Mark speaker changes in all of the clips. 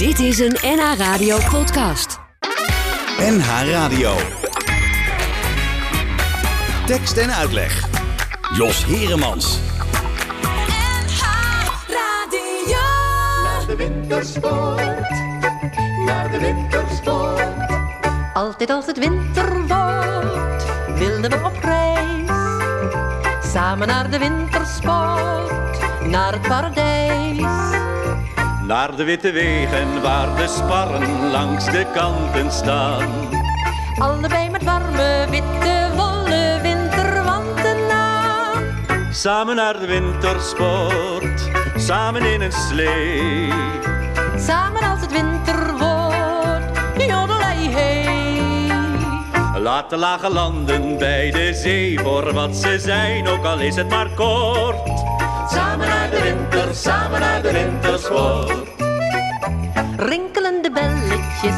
Speaker 1: Dit is een NH Radio podcast.
Speaker 2: NH Radio. Tekst en uitleg. Jos Heremans.
Speaker 1: NH Radio.
Speaker 3: Naar de wintersport, naar de wintersport.
Speaker 4: Altijd als het winter wordt, wilden we op reis. Samen naar de wintersport, naar het paradijs.
Speaker 5: Naar de witte wegen waar de sparren langs de kanten staan.
Speaker 4: Allebei met warme, witte, wollen winterwanten aan.
Speaker 5: Samen naar de wintersport, samen in een slee.
Speaker 4: Samen als het winter wordt, jodelei hey.
Speaker 5: Laat de lage landen bij de zee voor wat ze zijn, ook al is het maar kort. Samen naar de winter, samen naar de wintersport.
Speaker 4: Rinkelende belletjes,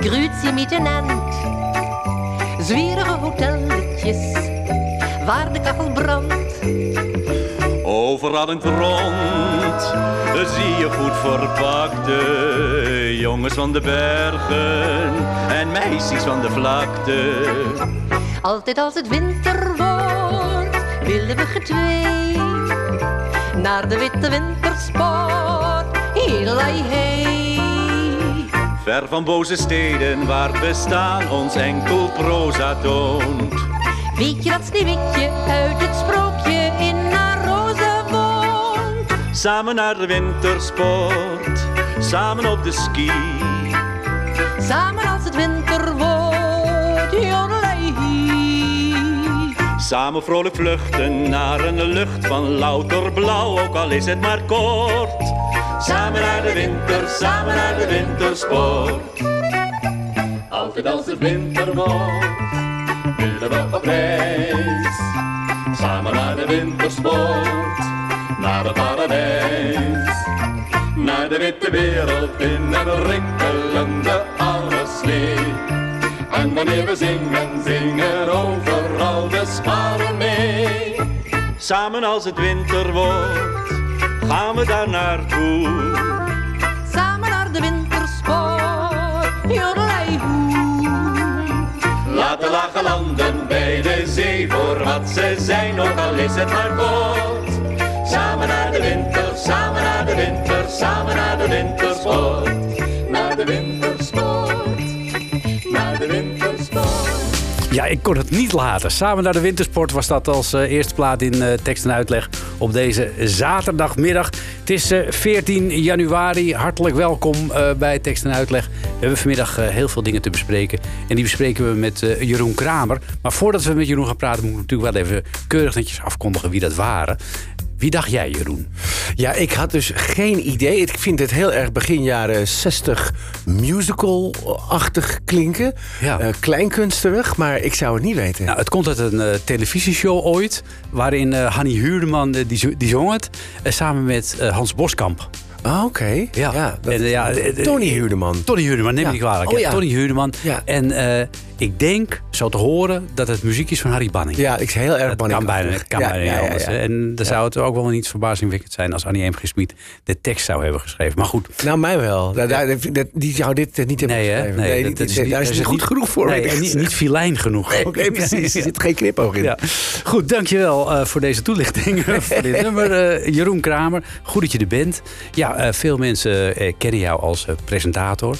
Speaker 4: gruzie miteinander. Zwierige hotelletjes, waar de kachel brandt.
Speaker 5: Overal in het rond zie je goed verpakte jongens van de bergen en meisjes van de vlakte.
Speaker 4: Altijd als het winter wordt, willen we getwee. Naar de witte wintersport, hiedelai hey.
Speaker 5: Ver van boze steden waar het bestaan ons enkel proza toont.
Speaker 4: Weet je dat sneeuwwitje uit het sprookje in naar roze woont?
Speaker 5: Samen naar de wintersport, samen op de ski.
Speaker 4: Samen als het winter
Speaker 5: Samen vrolijk vluchten naar een lucht van louter blauw, ook al is het maar kort. Samen naar de winter, samen naar de wintersport. Altijd als het winter wordt, willen we op reis. Samen naar de wintersport, naar het paradijs. Naar de witte wereld in een rinkelende oude slee. En wanneer we zingen, zingen overal de sparen mee. Samen als het winter wordt, gaan we daar naartoe.
Speaker 4: Samen naar de wintersport, jodelai
Speaker 5: Laat de lage landen bij de zee voor wat ze zijn, ook al is het maar kort. Samen naar de winter, samen naar de winter, samen naar de wintersport. Naar de naar wintersport.
Speaker 6: Ja, ik kon het niet laten. Samen naar de wintersport was dat als eh, eerste plaat in eh, tekst en uitleg op deze zaterdagmiddag. Het is eh, 14 januari. Hartelijk welkom eh, bij tekst en uitleg. We hebben vanmiddag eh, heel veel dingen te bespreken. En die bespreken we met eh, Jeroen Kramer. Maar voordat we met Jeroen gaan praten, moet ik natuurlijk wel even keurig netjes afkondigen wie dat waren. Wie dacht jij, Jeroen?
Speaker 7: Ja, ik had dus geen idee. Ik vind het heel erg begin jaren 60 musical-achtig klinken.
Speaker 6: Ja.
Speaker 7: Eh, kleinkunsterig, maar ik zou het niet weten.
Speaker 6: Nou, het komt uit een eh, televisieshow ooit. Waarin eh Hanny Huurdeman die, die zong het. samen met Hans Boskamp.
Speaker 7: Ah, Oké.
Speaker 6: Ja.
Speaker 7: dat-
Speaker 6: En, ja,
Speaker 7: Tony Huurdeman.
Speaker 6: Tony Huurdeman, neem me
Speaker 7: Ja.
Speaker 6: niet kwalijk.
Speaker 7: Oh.
Speaker 6: Tony Huurdeman.
Speaker 7: Ja.
Speaker 6: En ik denk, zo te horen, dat het muziek is van Harry Banning.
Speaker 7: Ja, ik is heel erg
Speaker 6: Dat
Speaker 7: bang.
Speaker 6: kan bijna, het kan
Speaker 7: Ja,
Speaker 6: bijna
Speaker 7: ja,
Speaker 6: niet anders.
Speaker 7: ja.
Speaker 6: En dan zou het ook wel niet verbazingwekkend zijn als Annie M. De tekst zou hebben geschreven. Maar goed.
Speaker 7: Nou, mij wel. Dat- die zou dit eh, niet hebben
Speaker 6: Nee,
Speaker 7: geschreven.
Speaker 6: Nee,
Speaker 7: Nee,
Speaker 6: dat- dat
Speaker 7: daar is het goed genoeg voor.
Speaker 6: Nee, en niet, niet filijn genoeg.
Speaker 7: Oké, precies. Er zit geen knipoog in.
Speaker 6: Goed, dankjewel eh voor deze toelichting voor dit nummer. Eh, Jeroen Kramer, goed dat je er bent. Ja, eh, veel mensen eh, kennen jou als eh, presentator.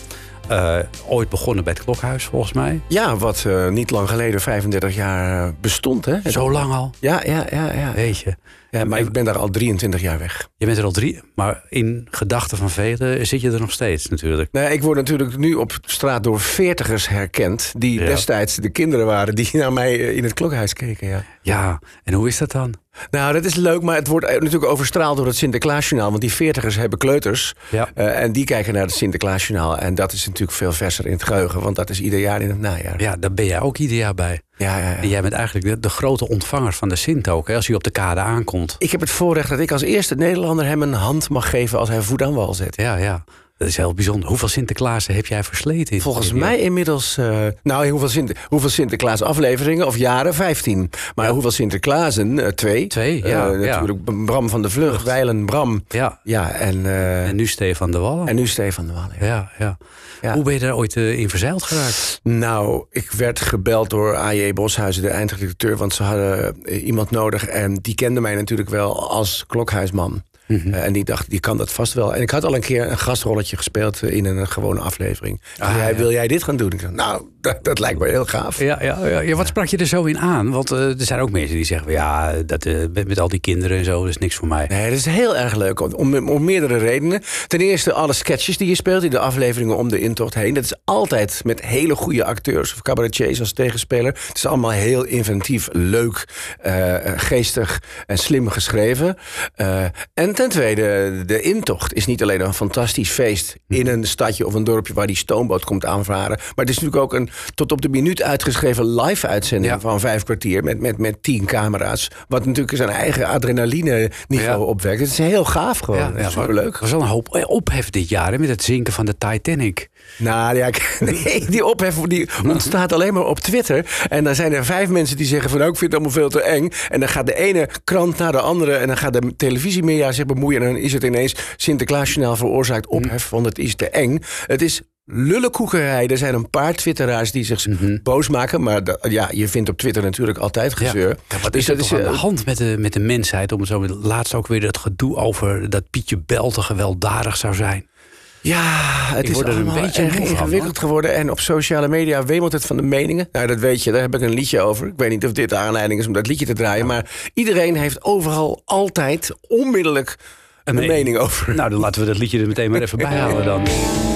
Speaker 6: Eh, ooit begonnen bij het Klokhuis, volgens mij.
Speaker 7: Ja, wat eh, niet lang geleden 35 jaar eh, bestond. Hè?
Speaker 6: Zo lang al,
Speaker 7: Ja, ja, ja. ja.
Speaker 6: weet je.
Speaker 7: ja maar ik ben daar al 23 jaar weg.
Speaker 6: Je bent er al drie, maar in gedachten van velen zit je er nog steeds natuurlijk.
Speaker 7: Nee, ik word natuurlijk nu op straat door veertigers herkend... die
Speaker 6: Ja.
Speaker 7: destijds de kinderen waren die naar mij in het klokhuis keken. Ja.
Speaker 6: Ja, en hoe is dat dan?
Speaker 7: Nou, dat is leuk, maar het wordt eh, natuurlijk overstraald door het Sinterklaasjournaal. Want die veertigers hebben kleuters.
Speaker 6: Ja.
Speaker 7: eh, en die kijken naar het Sinterklaasjournaal. En dat is natuurlijk veel verser in het geheugen. Want dat is ieder jaar in het najaar.
Speaker 6: Ja, daar ben jij ook ieder jaar bij.
Speaker 7: ja, ja, ja.
Speaker 6: En jij bent eigenlijk de, de grote ontvanger van de Sint ook, hè, als hij op de kade aankomt.
Speaker 7: Ik heb het voorrecht dat ik als eerste Nederlander hem een hand mag geven als hij voet aan wal zet.
Speaker 6: Ja, ja.
Speaker 7: Dat is heel bijzonder. Hoeveel Sinterklaas heb jij versleten?
Speaker 6: Volgens mij inmiddels... eh, nou, hoeveel, Sinter, hoeveel Sinterklaas afleveringen of jaren? 15. Maar hoeveel Sinterklaasen? Eh, twee.
Speaker 7: Twee, ja,
Speaker 6: Eh,
Speaker 7: ja.
Speaker 6: Natuurlijk Bram van de Vlucht, Weilen Bram.
Speaker 7: Ja.
Speaker 6: Ja, en,
Speaker 7: En nu Stefan de Wallen.
Speaker 6: en nu Stefan de Wallen.
Speaker 7: ja, ja.
Speaker 6: Ja.
Speaker 7: Hoe ben je daar ooit in verzeild geraakt?
Speaker 6: Nou, ik werd gebeld door A.J. Boshuizen, de eindredacteur... want ze hadden iemand nodig en die kende mij natuurlijk wel als klokhuisman.
Speaker 7: Mhm.
Speaker 6: Eh, en die dacht, die kan dat vast wel. En ik had al een keer een gastrolletje gespeeld eh, in een gewone aflevering.
Speaker 7: Ah, ja.
Speaker 6: Wil jij dit gaan doen? Ik zei, nou, dat, dat lijkt me heel gaaf.
Speaker 7: Ja, ja, ja, ja, wat sprak je er zo in aan? Want eh, er zijn ook mensen die zeggen... ja, dat, eh, met, met al die kinderen en zo, dat is niks voor mij.
Speaker 6: Nee, dat is heel erg leuk. Om, om, om meerdere redenen. Ten eerste alle sketches die je speelt in de afleveringen om de intocht heen. Dat is altijd met hele goede acteurs of cabaretiers als tegenspeler. Het is allemaal heel inventief, leuk, eh, geestig en slim geschreven. En ten tweede, de intocht is niet alleen een fantastisch feest in een stadje of een dorpje waar die stoomboot komt aanvaren. Maar het is natuurlijk ook een tot op de minuut uitgeschreven live uitzending
Speaker 7: Ja.
Speaker 6: van vijf kwartier met, met, met tien camera's. Wat natuurlijk zijn eigen adrenaline niveau
Speaker 7: Ja.
Speaker 6: opwekt. Het is heel gaaf gewoon. Ja,
Speaker 7: maar
Speaker 6: Superleuk.
Speaker 7: Er was wel een hoop ophef dit jaar hè, met het zinken van de Titanic.
Speaker 6: Nou ja, nee, die ophef die ontstaat alleen maar op Twitter. En dan zijn er vijf mensen die zeggen van... nou, ik vind het allemaal veel te eng. En dan gaat de ene krant naar de andere... en dan gaat de televisiemedia zich bemoeien... en dan is het ineens Sinterklaasjournaal veroorzaakt ophef... want het is te eng. Het is lullenkoekerij. Er zijn een paar twitteraars die zich boos maken... maar dat- ja, je vindt op Twitter natuurlijk altijd gezeur.
Speaker 7: Ja, wat
Speaker 6: Dus
Speaker 7: is
Speaker 6: dat
Speaker 7: toch aan de
Speaker 6: eh,
Speaker 7: hand met de, met de mensheid? Om het zo laatst ook weer het gedoe over dat Pietje Bel te gewelddadig zou zijn.
Speaker 6: Ja, het is
Speaker 7: een beetje
Speaker 6: erg ingewikkeld geworden. En op sociale media wemelt het van de meningen. Nou, dat weet je, daar heb ik een liedje over. Ik weet niet of dit de aanleiding is om dat liedje te draaien. Maar iedereen heeft overal altijd onmiddellijk een,
Speaker 7: mening.
Speaker 6: mening over.
Speaker 7: Nou, dan laten we dat liedje er meteen maar even bij halen dan.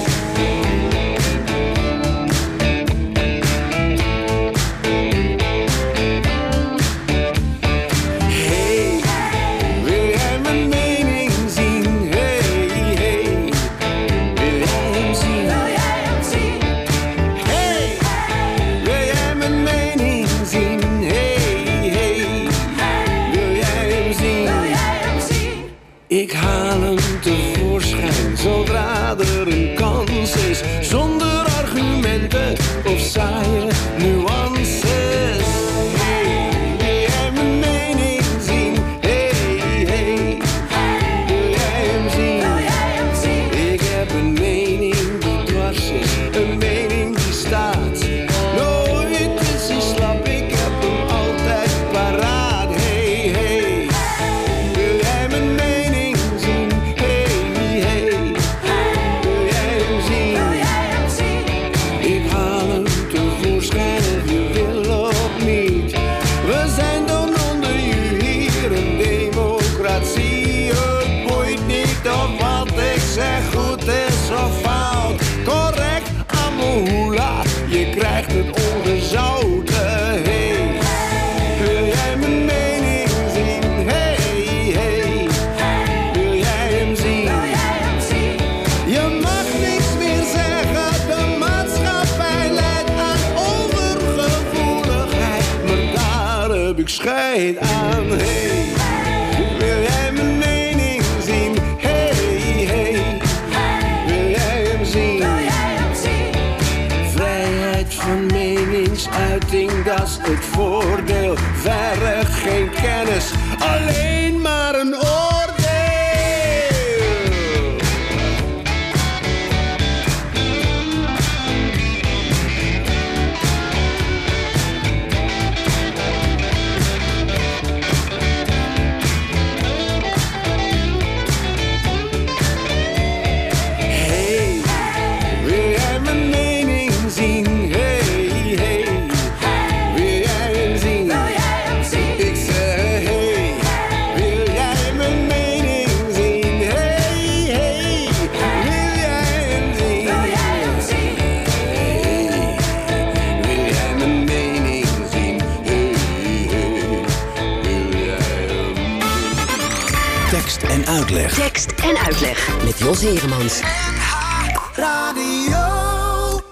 Speaker 1: Jos Heremans.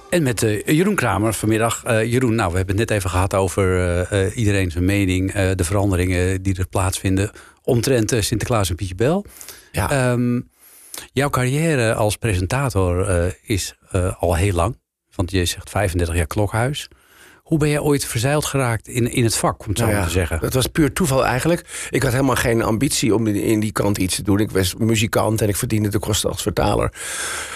Speaker 7: En met eh, Jeroen Kramer vanmiddag. Eh, Jeroen, nou, we hebben het net even gehad over eh, iedereen zijn mening. de veranderingen die er plaatsvinden omtrent Sinterklaas en Pietje Bel.
Speaker 6: Ja.
Speaker 7: Ehm,
Speaker 6: Jouw carrière als presentator is al heel lang. Want je zegt 35 jaar klokhuis. Hoe ben jij ooit verzeild geraakt in, in het vak, om het zo
Speaker 7: Nou
Speaker 6: maar
Speaker 7: ja,
Speaker 6: te zeggen?
Speaker 7: Dat was puur toeval eigenlijk. Ik had helemaal geen ambitie om in, die kant iets te doen. Ik was muzikant en ik verdiende de kosten als vertaler.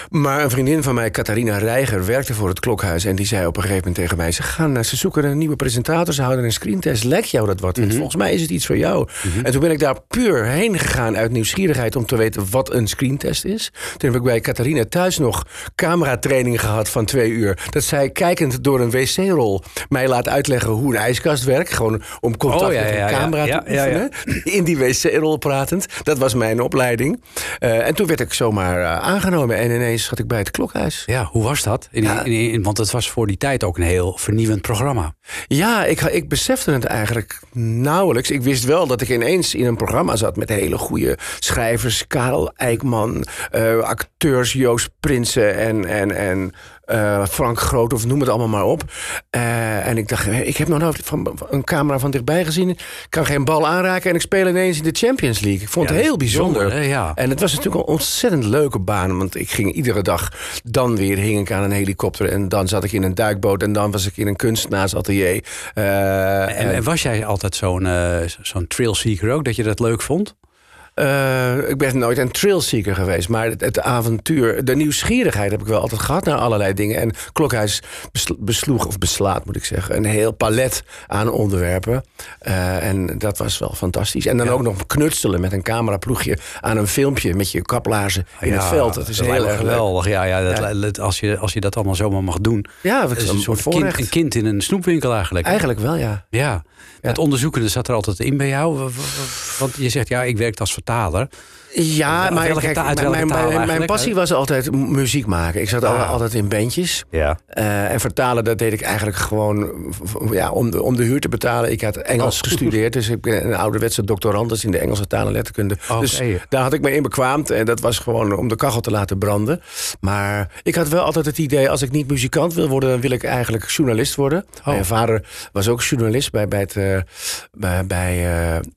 Speaker 7: Maar een vriendin van mij, Catharina Reiger, werkte voor het klokhuis. En die zei op een gegeven moment tegen mij... ze, gaan, ze zoeken een nieuwe presentator, ze houden een screentest. Lek jou dat wat? Want Volgens mij is het iets voor jou. En toen ben ik daar puur heen gegaan uit nieuwsgierigheid... om te weten wat een screentest is. Toen heb ik bij Catharina thuis nog cameratraining gehad van twee uur. Dat zij kijkend door een wc-rol mij laat uitleggen hoe een ijskast werkt. Gewoon om contact
Speaker 6: Oh, ja,
Speaker 7: met een
Speaker 6: ja,
Speaker 7: camera
Speaker 6: Ja,
Speaker 7: te oefenen. In die wc-rol pratend. Dat was mijn opleiding. Eh, en toen werd ik zomaar eh, aangenomen. En ineens zat ik bij het klokhuis.
Speaker 6: Ja, hoe was dat? In, in, in- want het was voor die tijd ook een heel vernieuwend programma.
Speaker 7: Ja, ik, ik besefte het eigenlijk nauwelijks. Ik wist wel dat ik ineens in een programma zat met hele goede schrijvers. Karel Eikman, eh, acteurs Joost Prinsen en, en, en eh, Frank Groot, of noem het allemaal maar op. Eh, en ik dacht, ik heb nog nooit van, van een camera van dichtbij gezien. Ik kan geen bal aanraken en ik speel ineens in de Champions League. Ik vond
Speaker 6: Ja,
Speaker 7: het heel bijzonder.
Speaker 6: Ja.
Speaker 7: En het was natuurlijk een ontzettend leuke baan. Want ik ging iedere dag, dan weer hing ik aan een helikopter. En dan zat ik in een duikboot. En dan was ik in een kunstenaarsatelier. Eh,
Speaker 6: En, en was jij altijd zo'n zo'n trailseeker ook, dat je dat leuk vond?
Speaker 7: Eh, ik ben nooit een trailseeker geweest. Maar het, het avontuur, de nieuwsgierigheid heb ik wel altijd gehad naar allerlei dingen. En Klokhuis besl- besloeg, of beslaat moet ik zeggen, een heel palet aan onderwerpen. Eh, en dat was wel fantastisch. En dan ook nog knutselen met een cameraploegje aan een filmpje met je kaplaarzen in het veld. Dat is heel erg leuk.
Speaker 6: geweldig. Ja, ja, dat, Als, je, als je dat allemaal zomaar mag doen.
Speaker 7: Ja, dat is
Speaker 6: een soort kind, een kind in een snoepwinkel eigenlijk.
Speaker 7: Eigenlijk wel, ja.
Speaker 6: Ja. Het onderzoekende zat er altijd in bij jou. Want je zegt, ja, ik werkte als vertaler.
Speaker 7: Ja, maar
Speaker 6: welke
Speaker 7: kijk,
Speaker 6: taal- uit
Speaker 7: mijn, mijn, mijn, passie was altijd muziek maken. Ik zat
Speaker 6: Ah.
Speaker 7: altijd in bandjes.
Speaker 6: Ja.
Speaker 7: Eh, en vertalen, dat deed ik eigenlijk gewoon ja, om, de, om de huur te betalen. Ik had Engels
Speaker 6: Oh.
Speaker 7: gestudeerd, dus ik ben een ouderwetse doctorandus in de Engelse taal en letterkunde.
Speaker 6: Oh,
Speaker 7: dus daar had ik me in bekwaamd en dat was gewoon om de kachel te laten branden. Maar ik had wel altijd het idee, als ik niet muzikant wil worden, dan wil ik eigenlijk journalist worden. Mijn vader was ook journalist bij, bij, het, eh, bij, bij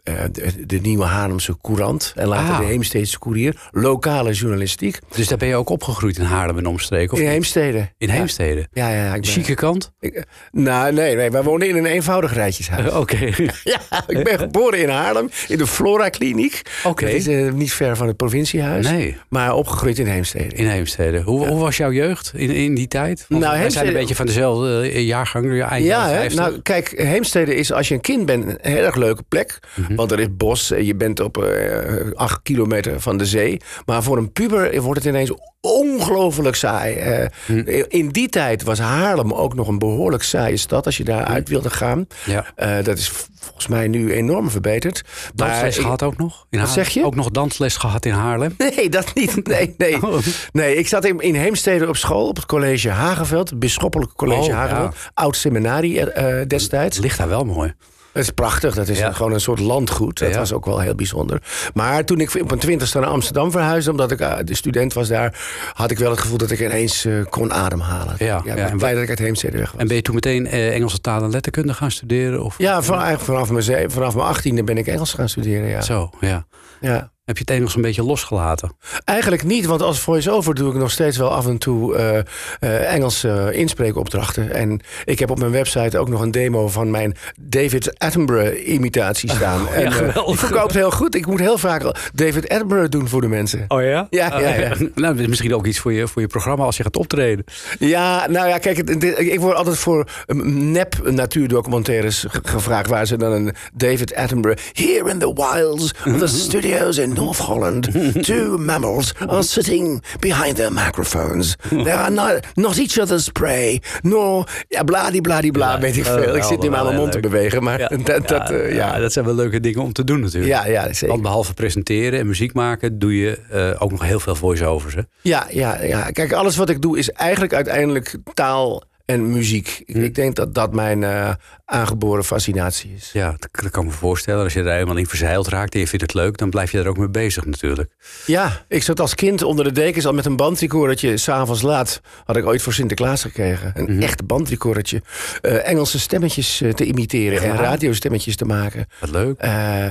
Speaker 7: eh, de, de Nieuwe Haarlemse Courant en later
Speaker 6: Ah.
Speaker 7: de Heemsteedse Courier. Lokale journalistiek.
Speaker 6: Dus daar ben je ook opgegroeid in Haarlem en omstreken? Of
Speaker 7: In? Heemstede.
Speaker 6: In Heemstede?
Speaker 7: Ja, ja, ja. Ik ben,
Speaker 6: Chique kant?
Speaker 7: ik- nou, nee, nee, wij woonden in een eenvoudig rijtjeshuis.
Speaker 6: Oké.
Speaker 7: Ja, ik ben geboren in Haarlem, in de Flora Kliniek.
Speaker 6: Oké.
Speaker 7: Is eh, niet ver van het provinciehuis.
Speaker 6: Nee.
Speaker 7: Maar opgegroeid in Heemstede.
Speaker 6: In Heemstede. Hoe, hoe was jouw jeugd in, in die tijd? Want
Speaker 7: Nou,
Speaker 6: wij zijn een
Speaker 7: Heemstede-
Speaker 6: beetje van dezelfde eh, jaargang. Ja, eind
Speaker 7: Ja,
Speaker 6: jaren
Speaker 7: hè?
Speaker 6: 50.
Speaker 7: nou kijk, Heemstede is als je een kind bent een heel erg leuke plek.
Speaker 6: Mhm.
Speaker 7: Want er is bos, en je bent op eh, acht kilometer van de zee. Maar voor een puber wordt het ineens ongelooflijk saai. Eh,
Speaker 6: Mhm.
Speaker 7: In die tijd was Haarlem ook nog een behoorlijk saaie stad als je daar uit wilde gaan.
Speaker 6: Ja.
Speaker 7: Eh, dat is volgens mij nu enorm verbeterd. Maar
Speaker 6: Dansles
Speaker 7: ik-
Speaker 6: gehad ook nog? In Haarlem?
Speaker 7: zeg je?
Speaker 6: Ook nog dansles gehad in Haarlem?
Speaker 7: Nee, dat niet. Nee, nee.
Speaker 6: Oh.
Speaker 7: nee ik zat in, in Heemstede op school, op het college Hageveld. Het bisschoppelijke college
Speaker 6: Oh, ja.
Speaker 7: Hageveld. Oud seminarie eh, destijds.
Speaker 6: Ligt daar wel mooi.
Speaker 7: Het is prachtig. Dat is
Speaker 6: Ja.
Speaker 7: gewoon een soort landgoed. Dat
Speaker 6: Ja.
Speaker 7: was ook wel heel bijzonder. Maar toen ik op mijn twintigste naar Amsterdam verhuisde... omdat ik eh, de student was daar... had ik wel het gevoel dat ik ineens eh, kon ademhalen.
Speaker 6: Ja, en
Speaker 7: blij dat ik uit Heemstede weg was.
Speaker 6: En ben je toen meteen eh, Engelse taal en letterkunde gaan studeren? Of?
Speaker 7: Ja, van, eigenlijk vanaf, mijn, vanaf mijn achttiende ben ik Engels gaan studeren. Ja.
Speaker 6: Zo, ja.
Speaker 7: Ja.
Speaker 6: Heb je het een beetje losgelaten?
Speaker 7: Eigenlijk niet, want als voice-over doe ik nog steeds wel af en toe eh, eh, Engelse inspreekopdrachten. En ik heb op mijn website ook nog een demo van mijn David Attenborough-imitatie staan. en, eh,
Speaker 6: geweldig.
Speaker 7: die verkoopt heel goed. Ik moet heel vaak David Attenborough doen voor de mensen.
Speaker 6: Oh ja?
Speaker 7: Ja, ja, ja.
Speaker 6: nou, dat is misschien ook iets voor je, voor je programma als je gaat optreden.
Speaker 7: Ja, nou ja, kijk, het- dit- ik word altijd voor nep natuurdocumentaires ge- gevraagd... waar ze dan een David Attenborough... Here in the wilds of the studios in North Holland... two mammals are sitting behind their microphones. They are not, not each other's prey, nor... Ja, bladibladibla, weet ik veel. Ik zit nu maar mijn mond te bewegen, maar dat... dat eh,
Speaker 6: ja,
Speaker 7: ja.
Speaker 6: dat zijn wel leuke dingen om te doen natuurlijk.
Speaker 7: Ja, ja, zeker.
Speaker 6: Want behalve presenteren en muziek maken... doe je eh, ook nog heel veel voice-overs. Hè?
Speaker 7: Ja, ja, ja. Kijk, alles wat ik doe is eigenlijk uiteindelijk taal en muziek. Ik, ik denk dat dat mijn eh, aangeboren fascinatie is.
Speaker 6: Ja, dat, kan ik me voorstellen. Als je er helemaal in verzeild raakt en je vindt het leuk... dan blijf je er ook mee bezig natuurlijk.
Speaker 7: Ja, ik zat als kind onder de dekens al met een bandrecordertje. S'avonds laat had ik ooit voor Sinterklaas gekregen. Een echt bandrecordertje. Eh, Engelse stemmetjes eh, te imiteren en radiostemmetjes te maken.
Speaker 6: Wat leuk.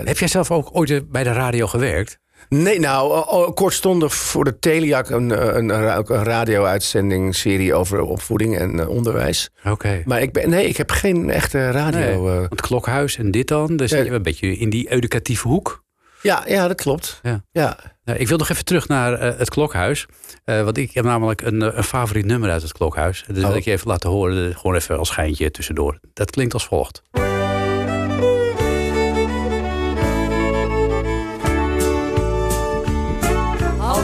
Speaker 6: Heb jij zelf ook ooit bij de radio gewerkt?
Speaker 7: Nee, nou, kortstondig voor de Teliac een, eh, een, een, radio-uitzending serie over opvoeding en eh, onderwijs.
Speaker 6: Oké.
Speaker 7: Maar ik ben, nee, ik heb geen echte radio.
Speaker 6: Nee,
Speaker 7: eh.
Speaker 6: klokhuis en dit dan. Dus
Speaker 7: Ja.
Speaker 6: een beetje in die educatieve hoek.
Speaker 7: ja, ja, dat klopt.
Speaker 6: Ja.
Speaker 7: Ja.
Speaker 6: Nou, ik wil nog even terug naar het klokhuis. Eh, want ik heb namelijk een, een favoriet nummer uit het klokhuis. Dus wil
Speaker 7: Oh.
Speaker 6: ik je even laten horen. Gewoon even als schijntje tussendoor. Dat klinkt als volgt.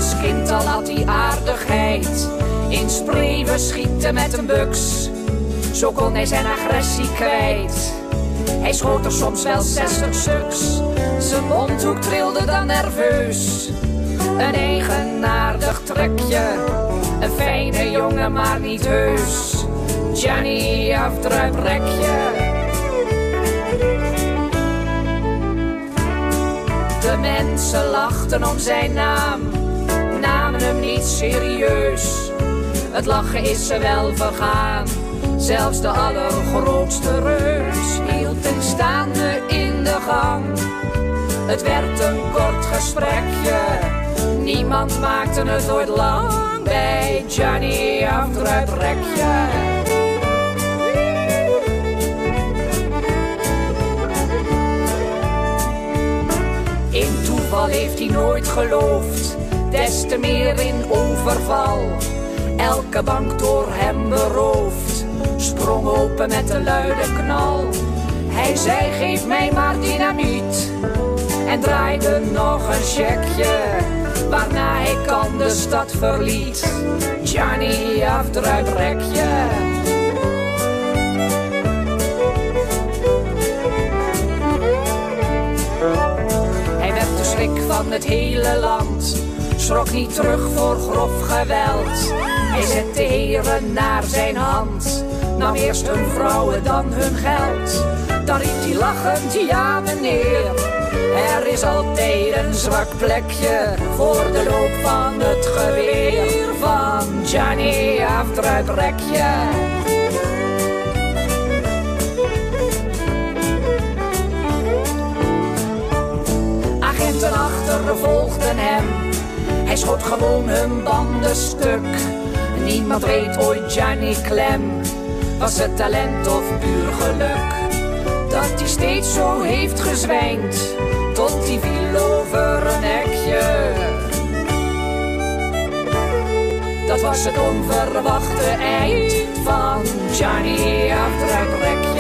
Speaker 8: Als kind al had hij aardigheid. In spreeuwen schieten met een buks. Zo kon hij zijn agressie kwijt. Hij schoot er soms wel 60 stuks. Zijn mondhoek trilde dan nerveus. Een eigenaardig trekje. Een fijne jongen, maar niet heus. Johnny afdruiprekje. De mensen lachten om zijn naam, hem niet serieus. Het lachen is ze wel vergaan, zelfs de allergrootste reus hield hem staande in de gang. Het werd een kort gesprekje, niemand maakte het ooit lang bij Johnny Afdruiprekje. In toeval heeft hij nooit geloofd, des te meer in overval. Elke bank door hem beroofd, sprong open met een luide knal. Hij zei: Geef mij maar dynamiet. En draaide nog een checkje, waarna hij kan de stad verliet. Johnny afdruiprekje. Hij werd de schrik van het hele land. Schrok niet terug voor grof geweld. Hij zette heren naar zijn hand. Nam eerst hun vrouwen, dan hun geld. Dan riep hij lachend, ja meneer. Er is altijd een zwak plekje voor de loop van het geweer van Johnny Afdruiprekje. Agenten achtervolgden hem. Hij schoot gewoon hun banden stuk. Niemand weet ooit Johnny Clem. Was het talent of puur geluk? Dat hij steeds zo heeft gezwijnd. Tot hij viel over een hekje. Dat was het onverwachte eind van Johnny Afdruiprekje.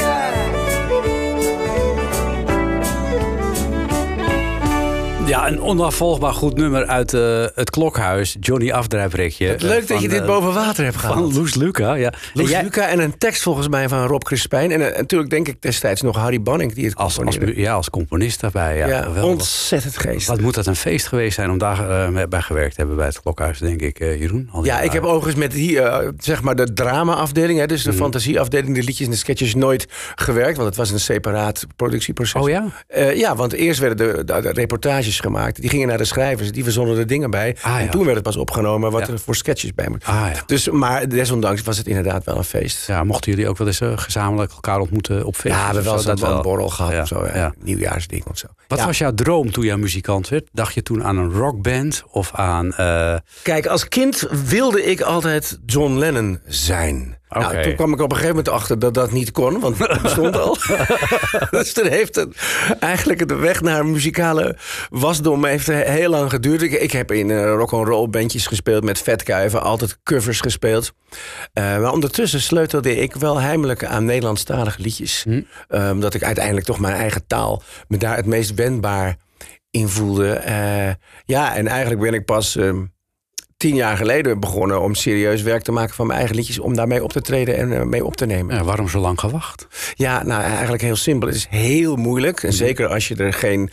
Speaker 6: Ja, een onafvolgbaar goed nummer uit eh, het klokhuis. Johnny Afdruiprekje.
Speaker 7: Het leuk
Speaker 6: eh,
Speaker 7: dat je
Speaker 6: van,
Speaker 7: dit
Speaker 6: eh,
Speaker 7: boven water hebt
Speaker 6: Van
Speaker 7: gehaald.
Speaker 6: Loes Luca, ja.
Speaker 7: Loes
Speaker 6: jij-
Speaker 7: Luca en een tekst volgens mij van Rob Crispijn. En natuurlijk denk ik destijds nog Harry Banning die het
Speaker 6: Als, als, ja, als componist daarbij. Ja,
Speaker 7: ontzettend geest.
Speaker 6: Wat moet dat een feest geweest zijn om daar bij gewerkt te hebben bij het klokhuis, denk ik, Jeroen?
Speaker 7: Ja, ik heb overigens met die, zeg maar de drama-afdeling, hè, dus
Speaker 6: Mhm.
Speaker 7: de fantasieafdeling, de liedjes en de sketches nooit gewerkt, want het was een separaat productieproces.
Speaker 6: Oh ja?
Speaker 7: Ja, want eerst werden de, de, de reportages gemaakt, die gingen naar de schrijvers, die verzonnen de dingen bij.
Speaker 6: Ah,
Speaker 7: en toen werd het pas opgenomen wat
Speaker 6: Ja.
Speaker 7: er voor sketches bij moet.
Speaker 6: Ah, ja.
Speaker 7: Dus, maar desondanks was het inderdaad wel een feest.
Speaker 6: Ja, mochten jullie ook wel eens eh, gezamenlijk elkaar ontmoeten op feestjes?
Speaker 7: Ja, we hebben wel dat wel een borrel gehad of zo, ja.
Speaker 6: ja.
Speaker 7: nieuwjaarsding of zo.
Speaker 6: Wat was jouw droom toen jij muzikant werd? Dacht je toen aan een rockband of aan... eh,
Speaker 7: Kijk, als kind wilde ik altijd John Lennon zijn. Nou, toen kwam ik op een gegeven moment achter dat dat niet kon, want het bestond al. dus toen heeft het eigenlijk de weg naar muzikale wasdom heeft heel lang geduurd. Ik, ik heb in uh, rock and roll bandjes gespeeld met vetkuiven, altijd covers gespeeld. Uh, maar ondertussen sleutelde ik wel heimelijk aan Nederlandstalige liedjes.
Speaker 6: Hm.
Speaker 7: Um, dat ik uiteindelijk toch mijn eigen taal me daar het meest wendbaar in voelde. Uh, ja, en eigenlijk ben ik pas. Um, tien jaar geleden begonnen om serieus werk te maken van mijn eigen liedjes. Om daarmee op te treden en uh, mee op te nemen.
Speaker 6: Ja, waarom zo lang gewacht?
Speaker 7: Ja, nou eigenlijk heel simpel. Het is heel moeilijk. En zeker als je er geen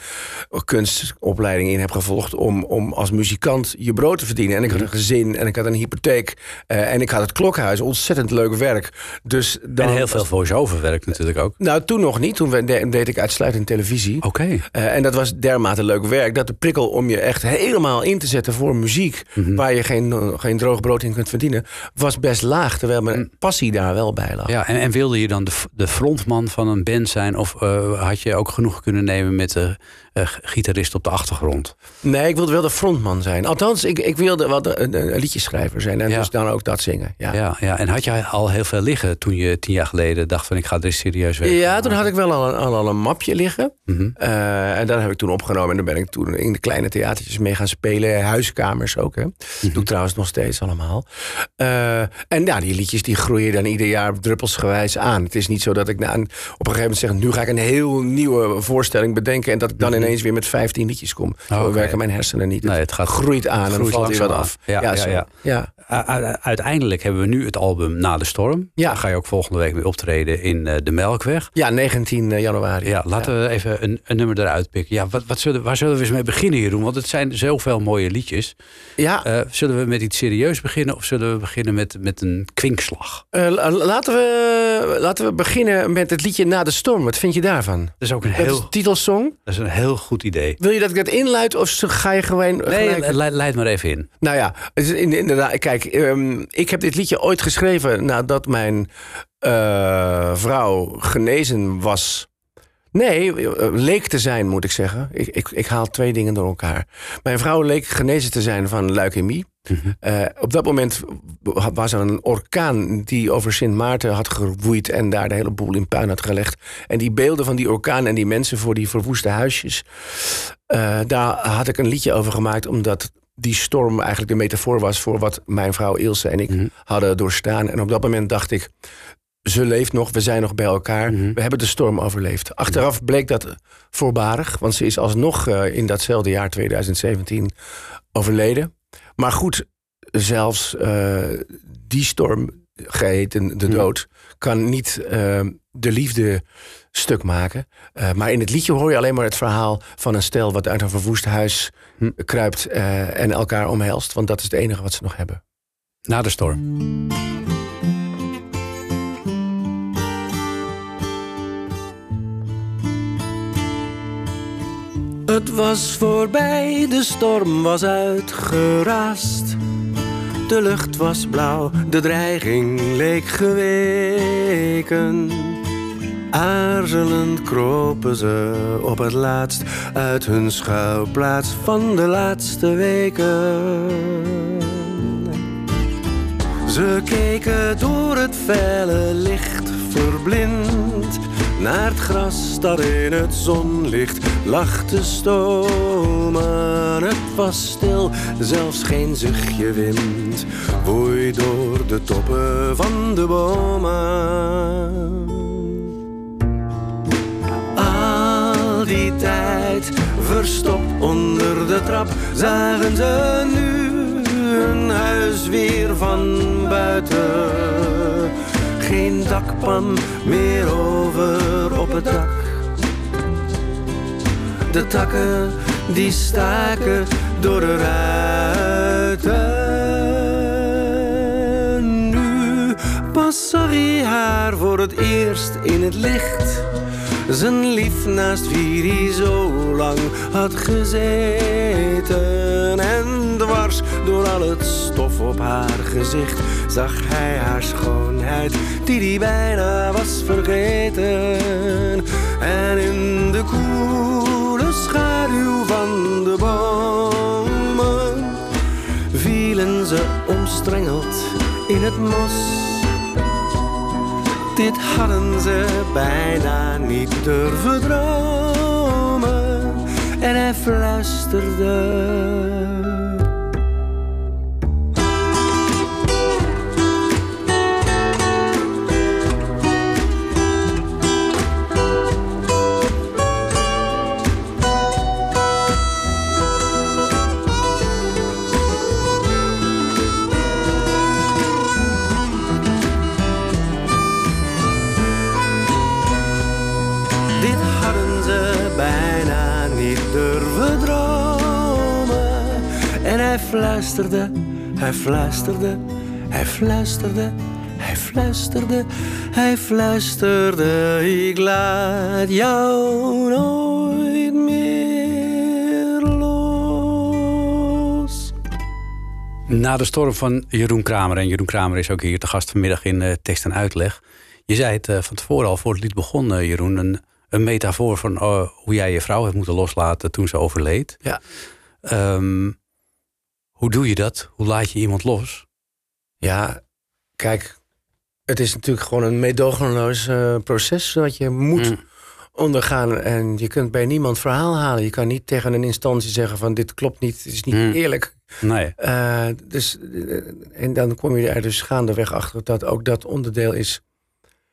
Speaker 7: kunstopleiding in hebt gevolgd. Om, om als muzikant je brood te verdienen. En ik had een gezin en ik had een hypotheek. Uh, en ik had het klokhuis. Ontzettend leuk werk. Dus dan
Speaker 6: en heel veel voice-over werk natuurlijk ook.
Speaker 7: Nou, toen nog niet. Toen deed ik uitsluitend televisie.
Speaker 6: Oké. Okay.
Speaker 7: Uh, en dat was dermate leuk werk. Dat de prikkel om je echt helemaal in te zetten voor muziek. Mm -hmm. Waar je geen, geen droog brood in kunt verdienen. Was best laag. Terwijl mijn passie daar wel bij lag.
Speaker 6: Ja, en, en wilde je dan de, de frontman van een band zijn? Of uh, had je ook genoeg kunnen nemen met de eh, gitarist op de achtergrond.
Speaker 9: Nee, ik wilde wel de frontman zijn. Althans, ik, ik wilde wat een, een liedjeschrijver zijn. En
Speaker 6: Ja.
Speaker 9: dus dan ook dat zingen. Ja.
Speaker 6: Ja, ja. En had jij al heel veel liggen toen je tien jaar geleden dacht van ik ga er serieus werken?
Speaker 9: Ja, toen had ik wel al een, al, al een mapje liggen.
Speaker 6: Mhm.
Speaker 9: Eh, en daar heb ik toen opgenomen. En daar ben ik toen in de kleine theatertjes mee gaan spelen. Huiskamers ook, hè.
Speaker 6: Mhm.
Speaker 9: Dat doe ik trouwens nog steeds allemaal. Eh, en ja, die liedjes die groeien dan ieder jaar druppelsgewijs aan. Het is niet zo dat ik na op een gegeven moment zeg... nu ga ik een heel nieuwe voorstelling bedenken... en dat ik dan ineens weer met 15 liedjes kom.
Speaker 6: Oké.
Speaker 9: werken mijn hersenen niet.
Speaker 6: Nee, het gaat
Speaker 9: groeit aan en valt weer wat af.
Speaker 6: Ja, ja, ja.
Speaker 9: ja.
Speaker 6: U- u- Uiteindelijk hebben we nu het album Na de Storm.
Speaker 9: Ja.
Speaker 6: Daar ga je ook volgende week mee optreden in eh, de Melkweg.
Speaker 9: Ja, 19 januari.
Speaker 6: Ja, laten we even een, een nummer eruit pikken. Ja, wat, wat zullen, waar zullen we eens mee beginnen, Jeroen? Want het zijn zoveel mooie liedjes.
Speaker 9: Ja,
Speaker 6: Eh, zullen we met iets serieus beginnen of zullen we beginnen met, met een kwinkslag?
Speaker 9: eh, la- laten, we, laten we beginnen met het liedje Na de Storm. Wat vind je daarvan?
Speaker 6: Dat is ook een heel,
Speaker 9: titelsong.
Speaker 6: dat is een heel goed idee.
Speaker 9: Wil je dat ik dat inluid of ga je gewoon...
Speaker 6: Nee,
Speaker 9: gelijk-
Speaker 6: le- leid maar even in.
Speaker 9: Nou ja, inderdaad. Kijk, ehm, ik heb dit liedje ooit geschreven nadat mijn eh, vrouw genezen was. Nee, eh, leek te zijn, moet ik zeggen. Ik, ik, ik haal twee dingen door elkaar. Mijn vrouw leek genezen te zijn van leukemie. Eh, op dat moment was er een orkaan die over Sint Maarten had gewoeid en daar de hele boel in puin had gelegd. En die beelden van die orkaan en die mensen voor die verwoeste huisjes, daar had ik een liedje over gemaakt, omdat die storm eigenlijk de metafoor was voor wat mijn vrouw Ilse en ik hadden doorstaan. En op dat moment dacht ik, ze leeft nog, we zijn nog bij elkaar. We hebben de storm overleefd. Achteraf bleek dat voorbarig, want ze is alsnog eh, in datzelfde jaar 2017 overleden. Maar goed, zelfs eh, die storm, geheten de dood, kan niet eh, de liefde stuk maken. Eh, maar in het liedje hoor je alleen maar het verhaal van een stel wat uit een verwoest huis kruipt eh, en elkaar omhelst. Want dat is het enige wat ze nog hebben.
Speaker 6: Na de storm.
Speaker 7: Het was voorbij, de storm was uitgeraasd. De lucht was blauw, de dreiging leek geweken. Aarzelend kropen ze op het laatst uit hun schuilplaats van de laatste weken. Ze keken door het felle licht verblind naar het gras dat in het zonlicht lag te stomen. Het was stil, zelfs geen zuchtje wind woei door de toppen van de bomen. Die tijd verstopt onder de trap zagen ze nu hun huis weer van buiten. Geen dakpan meer over op het dak. De takken die staken door de ruiten. Nu pas zag hij haar voor het eerst in het licht. Zijn lief naast wie hij zo lang had gezeten. En dwars door al het stof op haar gezicht zag hij haar schoonheid die hij bijna was vergeten. En in de koele schaduw van de bomen vielen ze omstrengeld in het mos. Dit hadden ze bijna niet durven dromen. En hij fluisterde. Fluisterde, hij fluisterde, hij fluisterde, hij fluisterde, hij fluisterde. Ik laat jou nooit meer los.
Speaker 6: Na de storm van Jeroen Kramer. En Jeroen Kramer is ook hier te gast vanmiddag in eh, tekst en uitleg. Je zei het eh, van tevoren al, voor het lied begon, eh, Jeroen. Een, een metafoor van eh, hoe jij je vrouw hebt moeten loslaten toen ze overleed.
Speaker 7: Ja.
Speaker 6: Ehm, hoe doe je dat? Hoe laat je iemand los?
Speaker 7: Ja, kijk, het is natuurlijk gewoon een meedogenloos eh, proces dat je moet
Speaker 6: Mm.
Speaker 7: ondergaan. En je kunt bij niemand verhaal halen. Je kan niet tegen een instantie zeggen van dit klopt niet, het is niet
Speaker 6: Mm.
Speaker 7: eerlijk.
Speaker 6: Nee.
Speaker 7: Eh, dus, eh, en dan kom je er dus gaandeweg achter dat ook dat onderdeel is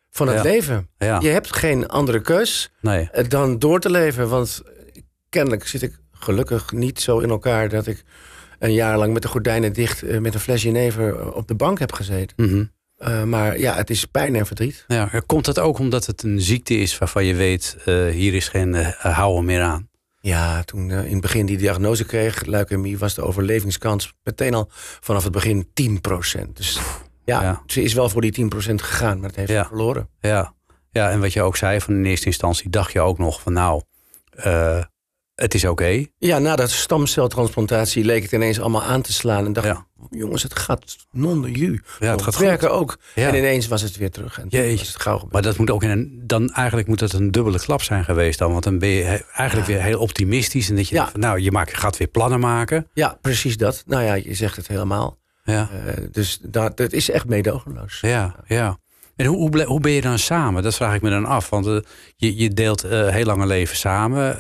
Speaker 7: van het
Speaker 6: Ja.
Speaker 7: leven.
Speaker 6: Ja.
Speaker 7: Je hebt geen andere keus
Speaker 6: Nee.
Speaker 7: dan door te leven. Want kennelijk zit ik gelukkig niet zo in elkaar dat ik een jaar lang met de gordijnen dicht eh, met een fles jenever eh, op de bank heb gezeten.
Speaker 6: Mhm.
Speaker 7: Eh, maar ja, het is pijn en verdriet.
Speaker 6: Ja, komt dat ook omdat het een ziekte is waarvan je weet, hier is geen eh, houden meer aan?
Speaker 7: Ja, toen in het begin die diagnose kreeg, leukemie, was de overlevingskans meteen al vanaf het begin 10%. Dus ja,
Speaker 6: Ja.
Speaker 7: ze is wel voor die 10% gegaan, maar het heeft
Speaker 6: Ja.
Speaker 7: verloren.
Speaker 6: Ja. ja, en wat je ook zei, van in eerste instantie dacht je ook nog van nou, het is oké.
Speaker 7: Ja, na dat stamceltransplantatie leek het ineens allemaal aan te slaan. En dacht
Speaker 6: Ja.
Speaker 7: jongens, het gaat non de ju.
Speaker 6: Ja, het gaat
Speaker 7: werken ook.
Speaker 6: Ja.
Speaker 7: En ineens was het weer terug. En
Speaker 6: Jeetje.
Speaker 7: het gauw gebeurd.
Speaker 6: Maar dat moet ook in een, dan eigenlijk moet het een dubbele klap zijn geweest dan. Want dan ben je eigenlijk weer heel optimistisch. En dat je denkt nou, je maakt, gaat weer plannen maken.
Speaker 7: Ja, precies dat. Nou ja, je zegt het helemaal.
Speaker 6: Ja,
Speaker 7: Eh, dus dat, dat is echt meedogenloos.
Speaker 6: ja, ja. En hoe, hoe, ben je dan samen? Dat vraag ik me dan af. Want eh, je, je deelt eh, heel lang een leven samen.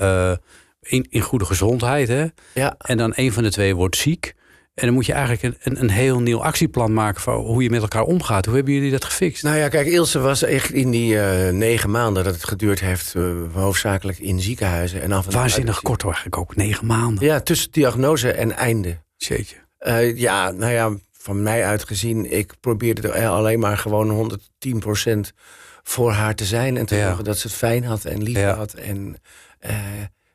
Speaker 6: In, in goede gezondheid, hè?
Speaker 7: Ja.
Speaker 6: En dan een van de twee wordt ziek. En dan moet je eigenlijk een, een, een heel nieuw actieplan maken... voor hoe je met elkaar omgaat. Hoe hebben jullie dat gefixt?
Speaker 7: Nou ja, kijk, Ilse was echt in die eh, negen maanden dat het geduurd heeft, eh, hoofdzakelijk in ziekenhuizen. En af en toe
Speaker 6: Waanzinnig
Speaker 7: uit-
Speaker 6: kort eigenlijk ook. Negen maanden.
Speaker 7: Ja, tussen diagnose en einde.
Speaker 6: Jeetje.
Speaker 7: Eh, ja, nou ja, van mij uitgezien, ik probeerde er alleen maar gewoon 110% voor haar te zijn. En te
Speaker 6: Ja.
Speaker 7: zorgen dat ze het fijn had en lief
Speaker 6: Ja.
Speaker 7: had. En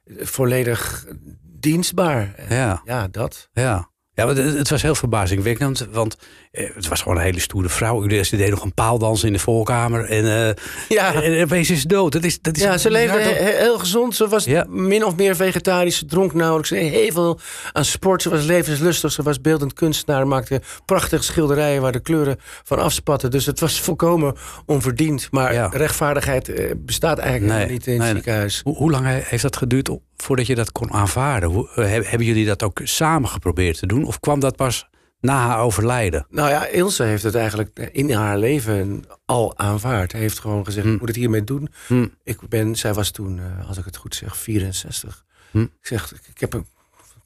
Speaker 7: volledig dienstbaar. En
Speaker 6: Ja.
Speaker 7: ja, dat.
Speaker 6: Ja. Ja, het het was heel verbazingwekkend, want eh, het was gewoon een hele stoere vrouw. Ze deed nog een paaldans in de voorkamer en, eh,
Speaker 7: Ja.
Speaker 6: en opeens is ze dood. Dat is, dat is
Speaker 7: Ja, ze leefde he- heel gezond. Ze was
Speaker 6: Ja.
Speaker 7: min of meer vegetarisch. Ze dronk nauwelijks. Ze heel veel aan sport. Ze was levenslustig. Ze was beeldend kunstenaar. Maakte prachtige schilderijen waar de kleuren van afspatten. Dus het was volkomen onverdiend. Maar
Speaker 6: Ja.
Speaker 7: rechtvaardigheid eh, bestaat eigenlijk
Speaker 6: Nee,
Speaker 7: niet in het
Speaker 6: nee.
Speaker 7: ziekenhuis.
Speaker 6: Hoe, hoe lang he- heeft dat geduurd voordat je dat kon aanvaarden? Hoe, heb- hebben jullie dat ook samen geprobeerd te doen? Of kwam dat pas na haar overlijden?
Speaker 7: Nou ja, Ilse heeft het eigenlijk in haar leven al aanvaard. Hij heeft gewoon gezegd,
Speaker 6: Hm.
Speaker 7: ik moet het hiermee doen.
Speaker 6: Hm.
Speaker 7: Ik ben, zij was toen, eh, als ik het goed zeg, 64.
Speaker 6: Hm.
Speaker 7: Ik zeg, ik heb een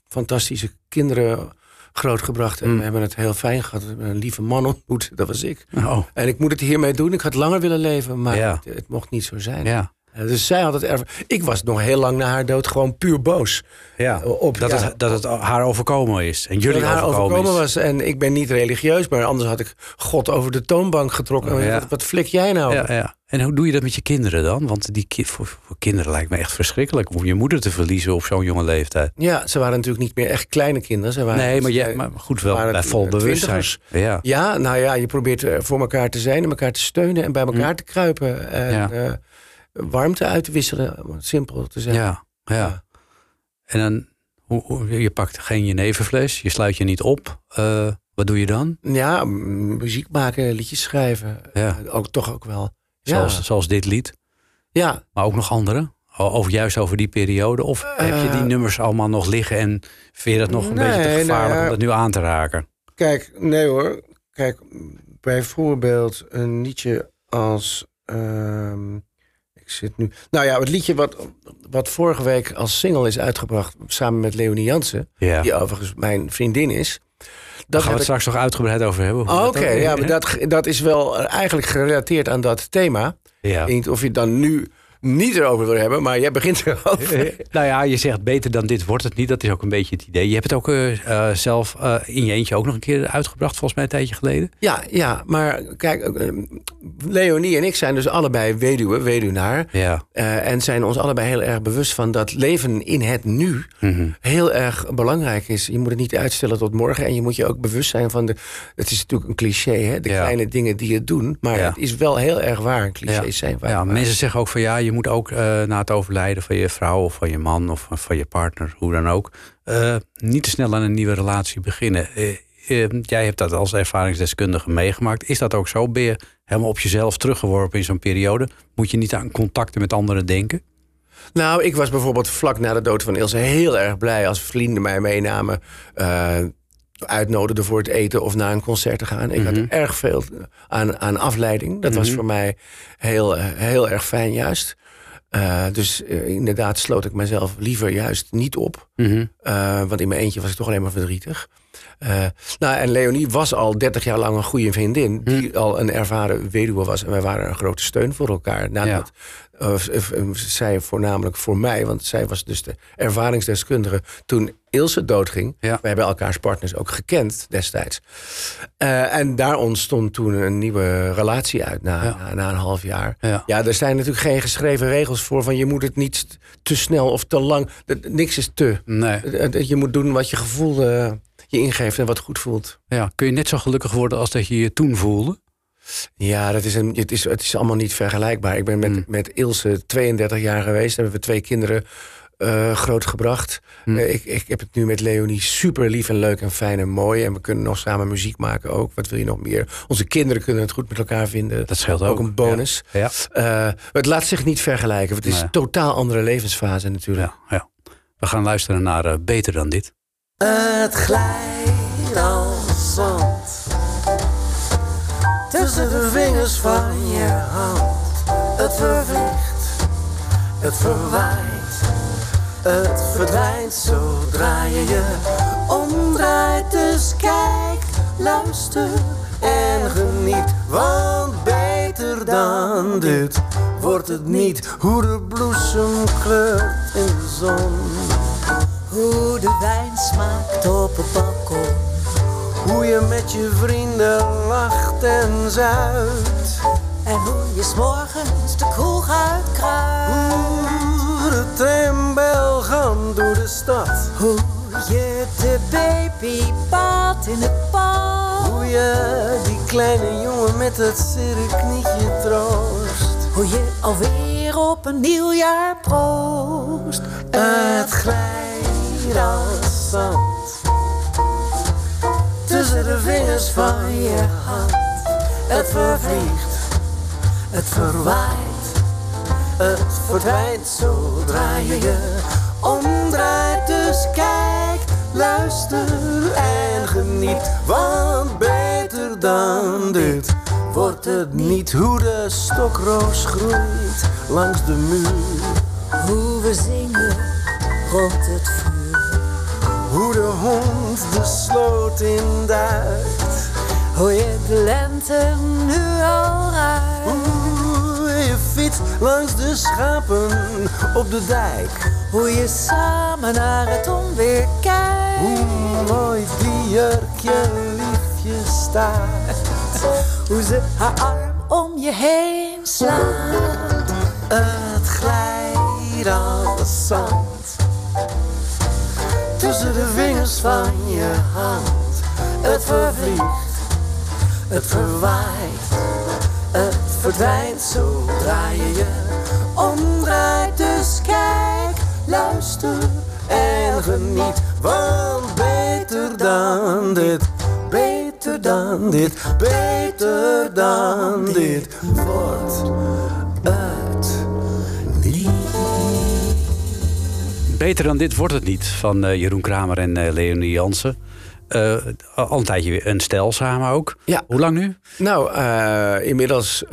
Speaker 7: fantastische kinderen grootgebracht. En we hebben het heel fijn gehad. We hebben een lieve man ontmoet, dat was ik.
Speaker 6: Oh,
Speaker 7: En ik moet het hiermee doen. Ik had langer willen leven, maar
Speaker 6: Ja.
Speaker 7: het, het mocht niet zo zijn.
Speaker 6: ja.
Speaker 7: Eh, Dus zij had het. Ik was nog heel lang na haar dood gewoon puur boos.
Speaker 6: ja.
Speaker 7: Op,
Speaker 6: Dat,
Speaker 7: ja,
Speaker 6: het, dat het haar overkomen is. En jullie
Speaker 7: dat haar
Speaker 6: overkomen,
Speaker 7: was. En ik ben niet religieus, maar anders had ik God over de toonbank getrokken.
Speaker 6: Oh, ja.
Speaker 7: wat, wat flik jij nou?
Speaker 6: Ja, ja. En hoe doe je dat met je kinderen dan? Want die ki- voor, voor kinderen lijkt me echt verschrikkelijk om je moeder te verliezen op zo'n jonge leeftijd.
Speaker 7: Ja, ze waren natuurlijk niet meer echt kleine kinderen. Ze waren,
Speaker 6: Nee, maar, je, maar goed, wel bij vol
Speaker 7: eh,
Speaker 6: bewustzijn. Ja.
Speaker 7: Ja, nou ja, je probeert er voor elkaar te zijn en elkaar te steunen en bij elkaar te kruipen. En
Speaker 6: Hm. Ja.
Speaker 7: Eh, warmte uit te wisselen, om het simpel te zeggen.
Speaker 6: Ja, ja. En dan, hoe, hoe- je pakt geen jeneverfles, je sluit je niet op. Eh, wat doe je dan?
Speaker 7: Ja, muziek maken, liedjes schrijven.
Speaker 6: Ja.
Speaker 7: eh, ook, toch ook wel. Ja.
Speaker 6: Zoals, zoals dit lied,
Speaker 7: ja,
Speaker 6: maar ook nog andere? Over, juist over die periode? Of heb je die
Speaker 7: Eh,
Speaker 6: nummers allemaal nog liggen en vind je dat nog een
Speaker 7: Nee,
Speaker 6: beetje te
Speaker 7: nou
Speaker 6: gevaarlijk om dat nu aan te raken?
Speaker 7: Kijk, nee hoor. Kijk, bijvoorbeeld een liedje als. ehm, ik zit nu. Nou ja, het liedje wat, wat vorige week als single is uitgebracht. samen met Leonie Jansen.
Speaker 6: Ja.
Speaker 7: Die overigens mijn vriendin is.
Speaker 6: Daar
Speaker 7: Dat
Speaker 6: gaan we het
Speaker 7: ik-
Speaker 6: straks nog uitgebreid over hebben.
Speaker 7: Oh, Oké, ja, maar dat, dat is wel eh, eigenlijk gerelateerd aan dat thema.
Speaker 6: Ja.
Speaker 7: Of je dan nu niet erover wil hebben, maar jij begint erover.
Speaker 6: Nou ja, je zegt beter dan dit wordt het niet. Dat is ook een beetje het idee. Je hebt het ook eh, eh, zelf eh, in je eentje ook nog een keer uitgebracht, volgens mij een tijdje geleden.
Speaker 7: Ja, ja, maar kijk, eh, Leonie en ik zijn dus allebei weduwe, weduwnaar.
Speaker 6: Ja.
Speaker 7: Eh, en zijn ons allebei heel erg bewust van dat leven in het nu
Speaker 6: Mhm.
Speaker 7: heel erg belangrijk is. Je moet het niet uitstellen tot morgen. En je moet je ook bewust zijn van de. Het is natuurlijk een cliché, hè? De
Speaker 6: Ja.
Speaker 7: kleine dingen die je doen. Maar
Speaker 6: Ja.
Speaker 7: het is wel heel erg waar. Clichés
Speaker 6: Ja.
Speaker 7: zijn waar.
Speaker 6: Ja,
Speaker 7: waar.
Speaker 6: mensen zeggen ook van ja, je moet ook eh, na het overlijden van je vrouw of van je man of van je partner, hoe dan ook, eh, niet te snel aan een nieuwe relatie beginnen. Eh, jij hebt dat als ervaringsdeskundige meegemaakt. Is dat ook zo? Ben je helemaal op jezelf teruggeworpen in zo'n periode? Moet je niet aan contacten met anderen denken?
Speaker 7: Nou, ik was bijvoorbeeld vlak na de dood van Ilse heel erg blij als vrienden mij meenamen. Uitnodigden voor het eten of naar een concert te gaan. Ik had
Speaker 6: Mhm.
Speaker 7: erg veel aan, aan afleiding. Dat was
Speaker 6: Mhm.
Speaker 7: voor mij heel, heel erg fijn juist. Eh, dus eh, inderdaad sloot ik mezelf liever juist niet op.
Speaker 6: Mhm.
Speaker 7: Eh, want in mijn eentje was ik toch alleen maar verdrietig. Nou, en Leonie was al 30 jaar lang een goede vriendin. Die al een ervaren weduwe was. En wij waren een grote steun voor elkaar. Nadat, eh, eh, zij voornamelijk voor mij. Want zij was dus de ervaringsdeskundige. Toen Ilse doodging.
Speaker 6: Ja.
Speaker 7: We hebben elkaars partners ook gekend destijds. Eh, en daar ontstond toen een nieuwe relatie uit. Na,
Speaker 6: Ja.
Speaker 7: na, na een half jaar.
Speaker 6: Ja.
Speaker 7: Ja, er zijn natuurlijk geen geschreven regels voor. Van je moet het niet te snel of te lang. Dat- Niks is te.
Speaker 6: Nee.
Speaker 7: Eh, Je moet doen wat je gevoel je ingeeft en wat goed voelt.
Speaker 6: Ja. Kun je net zo gelukkig worden als dat je je toen voelde?
Speaker 7: Ja, dat is een, het, is, het is allemaal niet vergelijkbaar. Ik ben met,
Speaker 6: Mm.
Speaker 7: met Ilse 32 jaar geweest. Hebben we twee kinderen eh, grootgebracht.
Speaker 6: Mm.
Speaker 7: Eh, ik, ik heb het nu met Leonie super lief en leuk en fijn en mooi. En we kunnen nog samen muziek maken ook. Wat wil je nog meer? Onze kinderen kunnen het goed met elkaar vinden.
Speaker 6: Dat scheelt ook.
Speaker 7: ook een bonus.
Speaker 6: Ja.
Speaker 7: Eh, het laat zich niet vergelijken. Het is
Speaker 6: Nee.
Speaker 7: een totaal andere levensfase natuurlijk.
Speaker 6: Ja, ja. We gaan luisteren naar Beter dan dit.
Speaker 10: Het glijdt als tussen de vingers van je hand. Het vervliegt, het verwaait, het verdwijnt zodra je je omdraait. Dus kijk, luister en geniet, want beter dan dit wordt het niet. Hoe de bloesem kleurt in de zon. Hoe de wijn smaakt op het balkon. Hoe je met je vrienden lacht en zuipt. En hoe je s'morgens de kroeg uitkruipt. Hoe de trambel gaat door de stad. Hoe je de baby baat in het bad. Hoe je die kleine jongen met het zere knietje troost. Hoe je alweer op een nieuw jaar proost. Het glijdt als zand tussen de vingers van je hand. Het vervliegt, het verwaait, het verdwijnt zodra je je omdraait. Dus kijk, luister en geniet, want beter dan dit wordt het niet. Hoe de stokroos groeit langs de muur. Hoe we zingen rond het vuur. Hoe de hond de sloot in duikt. Hoe je de lente nu al ruikt. Hoe je fietst langs de schapen op de dijk. Hoe je samen naar het onweer kijkt. Hoe mooi die jurk je liefje staat. Hoe ze haar arm om je heen slaat. Het glijdt als zand tussen de vingers van je hand. Het vervliegt, het verwaait, het verdwijnt zodra je je omdraait. Dus kijk, luister en geniet, want beter dan dit, beter dan dit, beter dan dit wordt
Speaker 6: Beter dan dit wordt het niet van eh, Jeroen Kramer en eh, Leonie Jansen. Eh, al een tijdje weer een stel samen ook.
Speaker 7: Ja.
Speaker 6: Hoe lang nu?
Speaker 7: Nou, inmiddels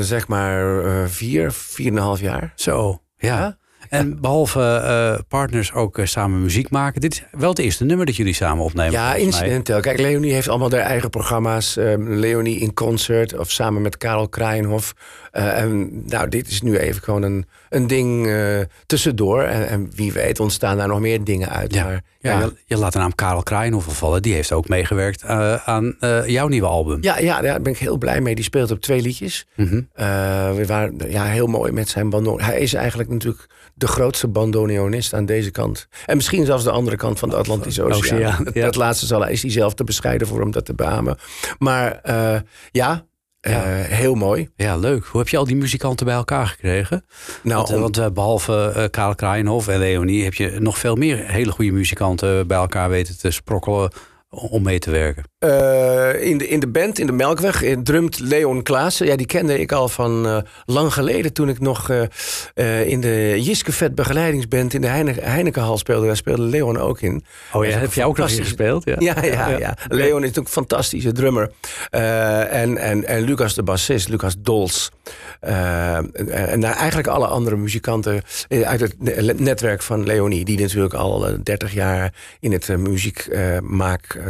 Speaker 7: zeg maar vier, vier en een half jaar.
Speaker 6: Zo, ja.
Speaker 7: Ja.
Speaker 6: En behalve eh, partners ook eh, samen muziek maken. Dit is wel het eerste nummer dat jullie samen opnemen.
Speaker 7: Ja, incidenteel. Kijk, Leonie heeft allemaal haar eigen programma's. Ehm, Leonie in concert of samen met Karel Kraaienhof. Eh, en nou, dit is nu even gewoon een, een ding tussendoor. En, en wie weet ontstaan daar nog meer dingen uit.
Speaker 6: Ja,
Speaker 7: Maar,
Speaker 6: ja, Je, je laat de naam Karel Kraaienhoff vallen. Die heeft ook meegewerkt aan jouw nieuwe album.
Speaker 7: ja, ja, daar ben ik heel blij mee. Die speelt op twee liedjes.
Speaker 6: Mhm.
Speaker 7: We waren ja, heel mooi met zijn bandoneon. Hij is eigenlijk natuurlijk de grootste bandoneonist aan deze kant. En misschien zelfs de andere kant van de Atlantische Oceaan.
Speaker 6: Oceaan,
Speaker 7: Dat,
Speaker 6: ja.
Speaker 7: dat laatste zal, is hij zelf te bescheiden voor om dat te beamen. Maar eh, ja, eh,
Speaker 6: Ja.
Speaker 7: heel mooi.
Speaker 6: Ja, leuk. Hoe heb je al die muzikanten bij elkaar gekregen?
Speaker 7: Nou,
Speaker 6: want eh,
Speaker 7: om-
Speaker 6: want eh, behalve eh Karel Kraaienhof en Leonie... heb je nog veel meer hele goede muzikanten bij elkaar weten te sprokkelen... om mee te werken?
Speaker 7: Eh, in, de, in de band, in de Melkweg, eh, drumt Leon Klaassen. Ja, die kende ik al van eh, lang geleden toen ik nog in de Jiske Vet begeleidingsband in de Heine, Heinekenhal speelde. Daar speelde Leon ook in.
Speaker 6: Oh ja, heb jij ook nog gespeeld? Ja,
Speaker 7: Ja, ja, ja. Leon is natuurlijk een fantastische drummer. En, en, en Lucas de bassist, Lucas Dols. En, nou, eigenlijk alle andere muzikanten uit het ne- netwerk van Leonie... die natuurlijk al eh, 30 jaar in het muziek maak,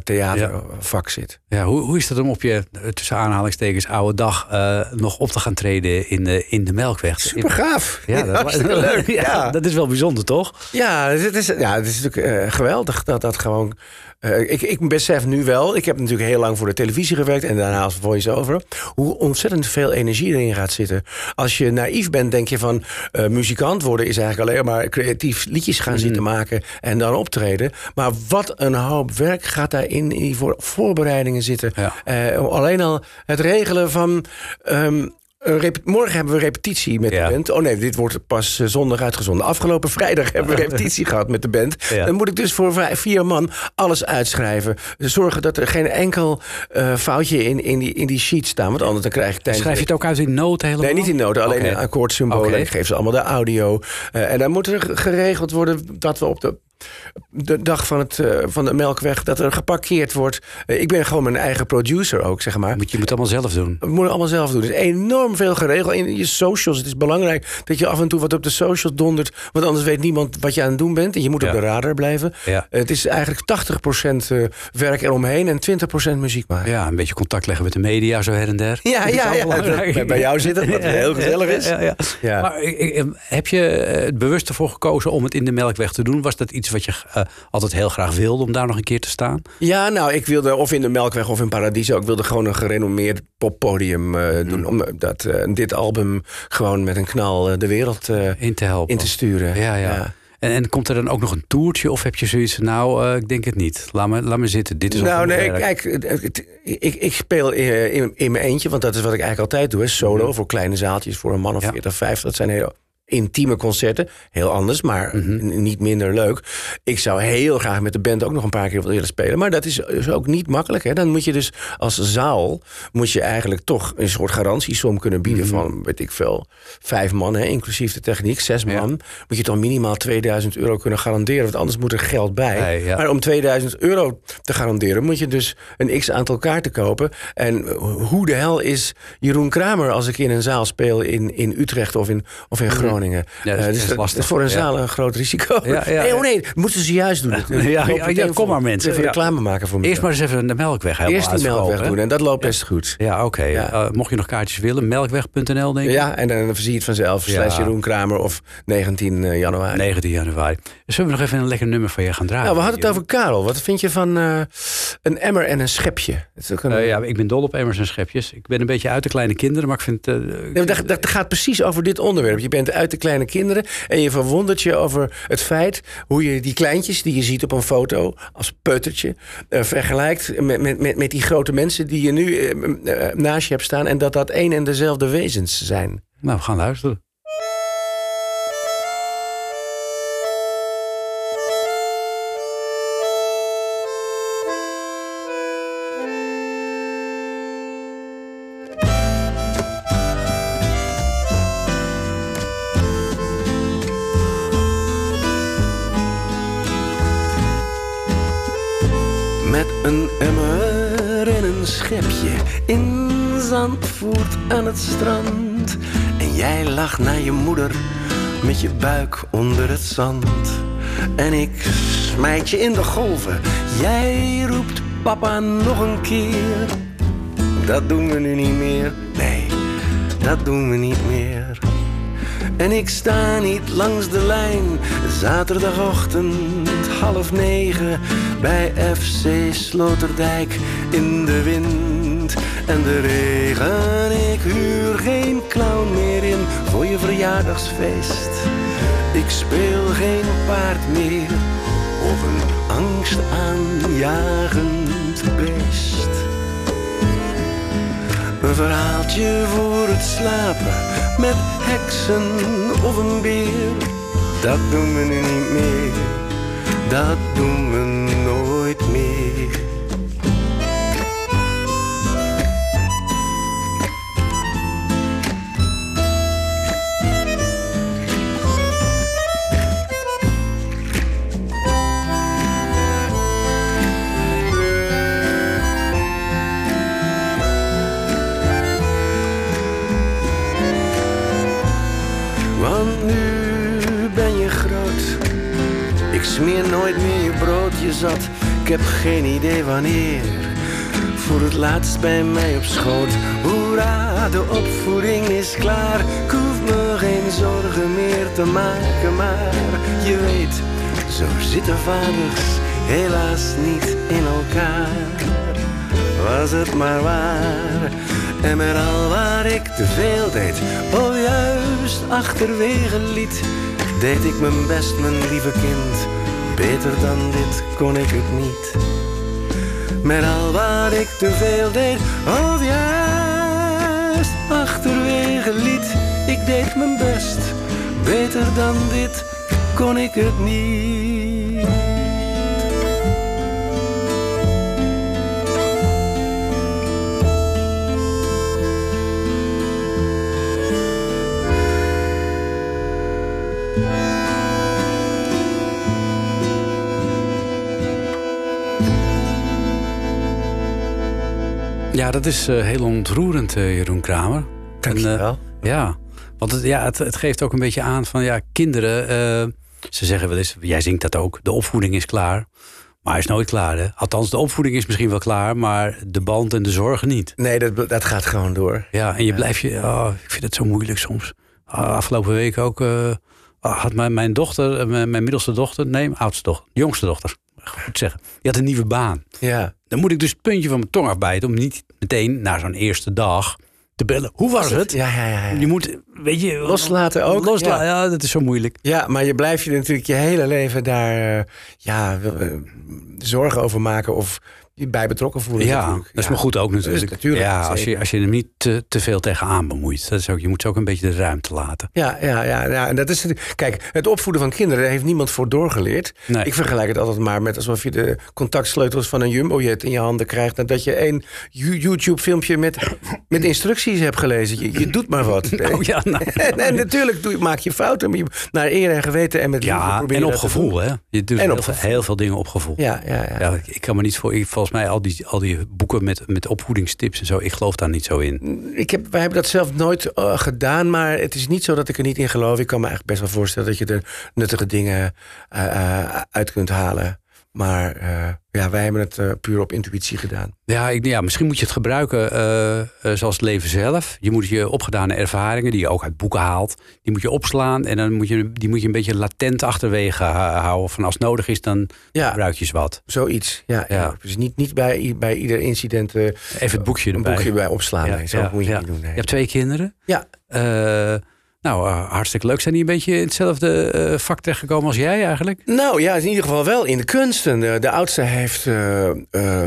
Speaker 7: zit.
Speaker 6: Ja, hoe, hoe is dat om op je, tussen aanhalingstekens, oude dag... eh, nog op te gaan treden in de, in de Melkweg?
Speaker 7: Super gaaf.
Speaker 6: Ja, dat,
Speaker 7: Hartstikke leuk.
Speaker 6: ja,
Speaker 7: Ja.
Speaker 6: dat is wel bijzonder, toch?
Speaker 7: Ja, het is, ja, het is natuurlijk eh, geweldig dat dat gewoon. Eh, ik, ik besef nu wel, ik heb natuurlijk heel lang voor de televisie gewerkt en daarna als voice-over, hoe ontzettend veel energie erin gaat zitten. Als je naïef bent, denk je van eh, muzikant worden is eigenlijk alleen maar creatief liedjes gaan zitten maken en dan optreden. Maar wat een hoop werk gaat daarin in die voor, voorbereidingen zitten. Eh, alleen al het regelen van. ehm, morgen hebben we repetitie met
Speaker 6: Ja.
Speaker 7: de band. Oh nee, dit wordt pas eh, zondag uitgezonden. Afgelopen vrijdag hebben we repetitie gehad met de band.
Speaker 6: Ja.
Speaker 7: Dan moet ik dus voor vijf- vier man alles uitschrijven. Zorgen dat er geen enkel eh, foutje in, in, die, in die sheet staan. Want anders dan krijg ik tijdens...
Speaker 6: Schrijf je het ook uit in noten helemaal?
Speaker 7: Nee, niet in noten, alleen
Speaker 6: Oké.
Speaker 7: in akkoordsymbolen. Ik geef ze allemaal de audio. Eh, en dan moet er geregeld worden dat we op de, de dag van, het, eh, van de Melkweg... dat er geparkeerd wordt. Eh, ik ben gewoon mijn eigen producer ook, zeg maar.
Speaker 6: Moet, je moet het allemaal zelf doen.
Speaker 7: We moeten allemaal zelf doen. Er is enorm veel geregeld in je socials. Het is belangrijk dat je af en toe wat op de socials dondert. Want anders weet niemand wat je aan het doen bent. En je moet
Speaker 6: Ja.
Speaker 7: op de radar blijven.
Speaker 6: Ja.
Speaker 7: Het is eigenlijk 80% eh, werk eromheen en 20% muziek maken.
Speaker 6: Ja, een beetje contact leggen met de media zo her en der.
Speaker 7: Ja, ja, ja. bij jou zitten, wat heel gezellig is.
Speaker 6: Maar heb je het bewust ervoor gekozen om het in de Melkweg te doen? Was dat iets wat je eh, altijd heel graag wilde om daar nog een keer te staan?
Speaker 7: Ja, nou, ik wilde of in de Melkweg of in Paradiso. Ik wilde gewoon een gerenommeerd poppodium eh,
Speaker 6: Mm.
Speaker 7: doen. Om eh, dat, dit album gewoon met een knal de wereld
Speaker 6: In te helpen.
Speaker 7: in te sturen.
Speaker 6: Ja, ja. En, en komt er dan ook nog een toertje? Of heb je zoiets nou, ik denk het niet. Laat me, laat me zitten. Dit is
Speaker 7: Nou, nee, kijk, ik, ik speel in, in mijn eentje, want dat is wat ik eigenlijk altijd doe. Hè, solo voor kleine zaaltjes, voor een man of.
Speaker 6: Ja.
Speaker 7: 40, 50. Dat zijn heel intieme concerten. Heel anders, maar
Speaker 6: Mhm.
Speaker 7: niet minder leuk. Ik zou heel graag met de band ook nog een paar keer willen spelen. Maar dat is, is ook niet makkelijk. Hè. Dan moet je dus als zaal, moet je eigenlijk toch een soort garantiesom kunnen bieden
Speaker 6: Mhm.
Speaker 7: van, weet ik veel, vijf man, hè, inclusief de techniek, zes
Speaker 6: Ja.
Speaker 7: man. Moet je toch minimaal 2000 euro kunnen garanderen, want anders moet er geld bij.
Speaker 6: Ja.
Speaker 7: Maar om 2000 euro te garanderen, moet je dus een x aantal kaarten kopen. En hoe de hel is Jeroen Kramer als ik in een zaal speel in, in Utrecht of in, of in Groningen?
Speaker 6: Ja, dat is-
Speaker 7: Eh,
Speaker 6: dat is
Speaker 7: is voor een zaal een groot risico. Nee, oh nee, moeten ze juist doen.
Speaker 6: Ja, kom maar, mensen.
Speaker 7: Even reclame maken voor me.
Speaker 6: Eerst maar eens even de Melkweg helemaal
Speaker 7: Eerst die melkweg doen en dat loopt best goed.
Speaker 6: Ja, oké. Eh, mocht je nog kaartjes willen, melkweg.nl denk ik.
Speaker 7: Ja, en dan zie je het vanzelf. Slash Jeroen Kramer of 19 januari.
Speaker 6: 19 januari. Zullen we nog even een lekker nummer van je gaan draaien?
Speaker 7: Nou, we hadden het over Karel. Wat vind je van eh, een emmer en een schepje?
Speaker 6: Eh, ja, ik ben dol op emmers en schepjes. Ik ben een beetje uit de kleine kinderen, maar ik vind... eh,
Speaker 7: dat gaat precies over dit onderwerp. Je bent uit de kleine kinderen en je verwondert je over het feit hoe je die kleintjes die je ziet op een foto als peutertje eh, vergelijkt met, met, met, die grote mensen die je nu eh, eh, naast je hebt staan en dat dat één en dezelfde wezens zijn.
Speaker 6: Nou, gaan luisteren.
Speaker 7: Zandvoort aan het strand. En jij lacht naar je moeder met je buik onder het zand. En ik smijt je in de golven. Jij roept papa nog een keer. Dat doen we nu niet meer. Nee, dat doen we niet meer. En ik sta niet langs de lijn, zaterdagochtend half negen bij FC Sloterdijk in de wind en de regen. Ik huur geen clown meer in voor je verjaardagsfeest. Ik speel geen paard meer of een angstaanjagend beest. Een verhaaltje voor het slapen met heksen of een beer. Dat doen we nu niet meer, dat doen we nooit meer.
Speaker 10: Zat. Ik heb geen idee wanneer. Voor het laatst bij mij op schoot. Hoera, de opvoeding is klaar. Ik hoef me geen zorgen meer te maken. Maar je weet, zo zitten vaders helaas niet in elkaar. Was het maar waar. En met al waar ik te veel deed, of juist achterwege liet, deed ik mijn best, mijn lieve kind. Beter dan dit kon ik het niet. Met al wat ik te veel deed, of juist achterwege liet, ik deed mijn best. Beter dan dit kon ik het niet.
Speaker 6: Ja, dat is eh, heel ontroerend, eh, Jeroen Kramer.
Speaker 7: Dankjewel.
Speaker 6: En, eh, ja, want het, ja, het, het geeft ook een beetje aan van ja, kinderen. ze zeggen wel eens, jij zingt dat ook, de opvoeding is klaar. Maar hij is nooit klaar. Hè? Althans, de opvoeding is misschien wel klaar, maar de band en de zorgen niet.
Speaker 7: Nee, dat, dat gaat gewoon door.
Speaker 6: Ja, en je blijft je. Oh, ik vind het zo moeilijk soms. Ah, afgelopen week ook. ah, had mijn, mijn dochter, mijn, mijn middelste dochter, nee, oudste dochter, jongste dochter, goed zeggen. Die had een nieuwe baan.
Speaker 7: Ja.
Speaker 6: Dan moet ik dus het puntje van mijn tong afbijten om niet meteen na zo'n eerste dag te bellen. Hoe was het?
Speaker 7: Ja, ja, ja. ja.
Speaker 6: Je moet, weet je,
Speaker 7: Loslaten ook?
Speaker 6: Loslaten,
Speaker 7: Ja.
Speaker 6: ja. dat is zo moeilijk.
Speaker 7: Ja, maar je blijft je natuurlijk je hele leven daar eh, ja, eh, zorgen over maken of je bij betrokken voelen.
Speaker 6: Ja,
Speaker 7: natuurlijk.
Speaker 6: dat is
Speaker 7: Ja.
Speaker 6: maar goed ook natuurlijk.
Speaker 7: natuurlijk,
Speaker 6: ja, als je, als je hem niet te, te veel tegenaan bemoeit. Dat is ook, je moet ze ook een beetje de ruimte laten.
Speaker 7: Ja, ja, ja, ja. En dat is het. Kijk, het opvoeden van kinderen daar heeft niemand voor doorgeleerd.
Speaker 6: Nee.
Speaker 7: Ik vergelijk het altijd maar met alsof je de contactsleutels van een jumbojet in je handen krijgt. En dat je een You- YouTube-filmpje met, met instructies hebt gelezen. Je, je doet maar wat.
Speaker 6: Oh ja, nou.
Speaker 7: En, en natuurlijk doe, maak je fouten, maar je, naar eer en geweten en met
Speaker 6: Ja, en op gevoel, hè? Je doet
Speaker 7: En op
Speaker 6: heel, veel,
Speaker 7: gevoel.
Speaker 6: heel veel dingen op gevoel.
Speaker 7: Ja, ja, ja.
Speaker 6: Ik kan me niet voor. ik- Volgens mij al die, al die boeken met, met opvoedingstips en zo. Ik geloof daar niet zo in.
Speaker 7: Ik heb, wij hebben dat zelf nooit eh, gedaan, maar het is niet zo dat ik er niet in geloof. Ik kan me eigenlijk best wel voorstellen dat je er nuttige dingen eh, eh, uit kunt halen. Maar eh, ja, wij hebben het eh, puur op intuïtie gedaan.
Speaker 6: Ja, ik, ja, misschien moet je het gebruiken eh, zoals het leven zelf. Je moet je opgedane ervaringen, die je ook uit boeken haalt, die moet je opslaan. En dan moet je, die moet je een beetje latent achterwege houden. Van als het nodig is, dan
Speaker 7: Ja.
Speaker 6: gebruik je eens wat.
Speaker 7: Zoiets, ja. ja.
Speaker 6: Ja.
Speaker 7: Dus niet, niet bij, bij ieder incident
Speaker 6: Even het boekje
Speaker 7: een
Speaker 6: erbij.
Speaker 7: boekje bij opslaan. nee, zo moet je niet doen. nee.
Speaker 6: Je hebt twee kinderen.
Speaker 7: Ja,
Speaker 6: nou, eh, hartstikke leuk. Zijn die een beetje in hetzelfde eh, vak terechtgekomen als jij eigenlijk?
Speaker 7: nou ja, in ieder geval wel in de kunsten. De, de oudste heeft eh, eh,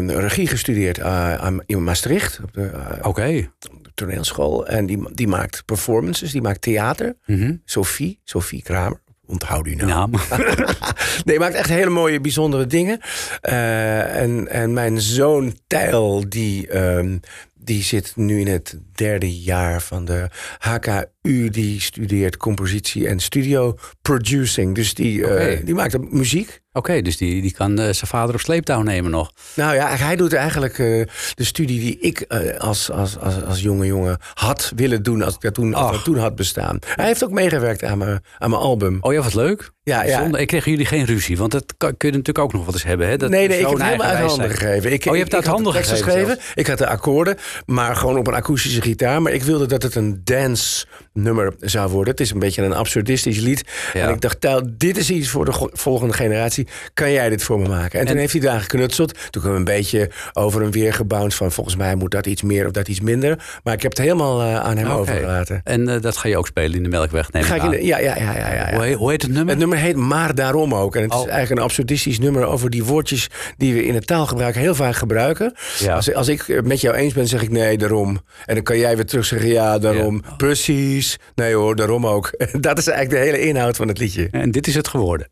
Speaker 7: regie gestudeerd eh, in Maastricht, op de eh,
Speaker 6: Oké.
Speaker 7: toneelschool. En die, die maakt performances, die maakt theater.
Speaker 6: Mhm.
Speaker 7: Sophie, Sophie Kramer. Onthoud u nou.
Speaker 6: Naam.
Speaker 7: Nee, maakt echt hele mooie, bijzondere dingen. Eh, en, en mijn zoon Tijl, die, ehm, die zit nu in het derde jaar van de HKU. Die studeert compositie en studio producing. Dus die, eh,
Speaker 6: Oké.
Speaker 7: die maakt muziek.
Speaker 6: Oké, dus die, die kan eh, zijn vader op sleeptouw nemen nog.
Speaker 7: Nou ja, hij doet eigenlijk eh, de studie die ik als, als, als, als jonge jongen had willen doen. Als ik dat toen, als dat toen had bestaan. Hij heeft ook meegewerkt aan mijn, aan mijn album.
Speaker 6: Oh ja, wat leuk.
Speaker 7: Ja, ja.
Speaker 6: Zonde. Ik kreeg jullie geen ruzie, want dat kan, kun je natuurlijk ook nog wat eens hebben. Hè? Dat
Speaker 7: nee, nee, ik heb het helemaal uit handen gegeven. Ik,
Speaker 6: Oh, je hebt uit
Speaker 7: had de
Speaker 6: handen gegeven.
Speaker 7: Ik had de akkoorden, maar gewoon op een akoestische gitaar. Maar ik wilde dat het een dance nummer zou worden. Het is een beetje een absurdistisch lied.
Speaker 6: Ja.
Speaker 7: En ik dacht, Tijl, dit is iets voor de volgende generatie. Kan jij dit voor me maken? En, toen
Speaker 6: En-
Speaker 7: heeft hij daar geknutseld. Toen hebben we een beetje over en weer gebounced van... volgens mij moet dat iets meer of dat iets minder. Maar ik heb het helemaal eh, aan hem overgelaten.
Speaker 6: En eh, dat ga je ook spelen in de Melkweg, neem
Speaker 7: Ga
Speaker 6: ik
Speaker 7: in de- ja, ja, ja, ja, ja, ja.
Speaker 6: Hoe, heet, hoe heet het nummer?
Speaker 7: Het nummer heet Maar Daarom ook. En het is
Speaker 6: Oh.
Speaker 7: eigenlijk een absurdistisch nummer over die woordjes die we in het taalgebruik heel vaak gebruiken.
Speaker 6: Ja.
Speaker 7: Als, als ik met jou eens ben, zeg ik nee, daarom. En dan kan jij weer terug zeggen ja, daarom. Precies. Nee hoor, daarom ook. Dat is eigenlijk de hele inhoud van het liedje.
Speaker 6: En dit is het geworden.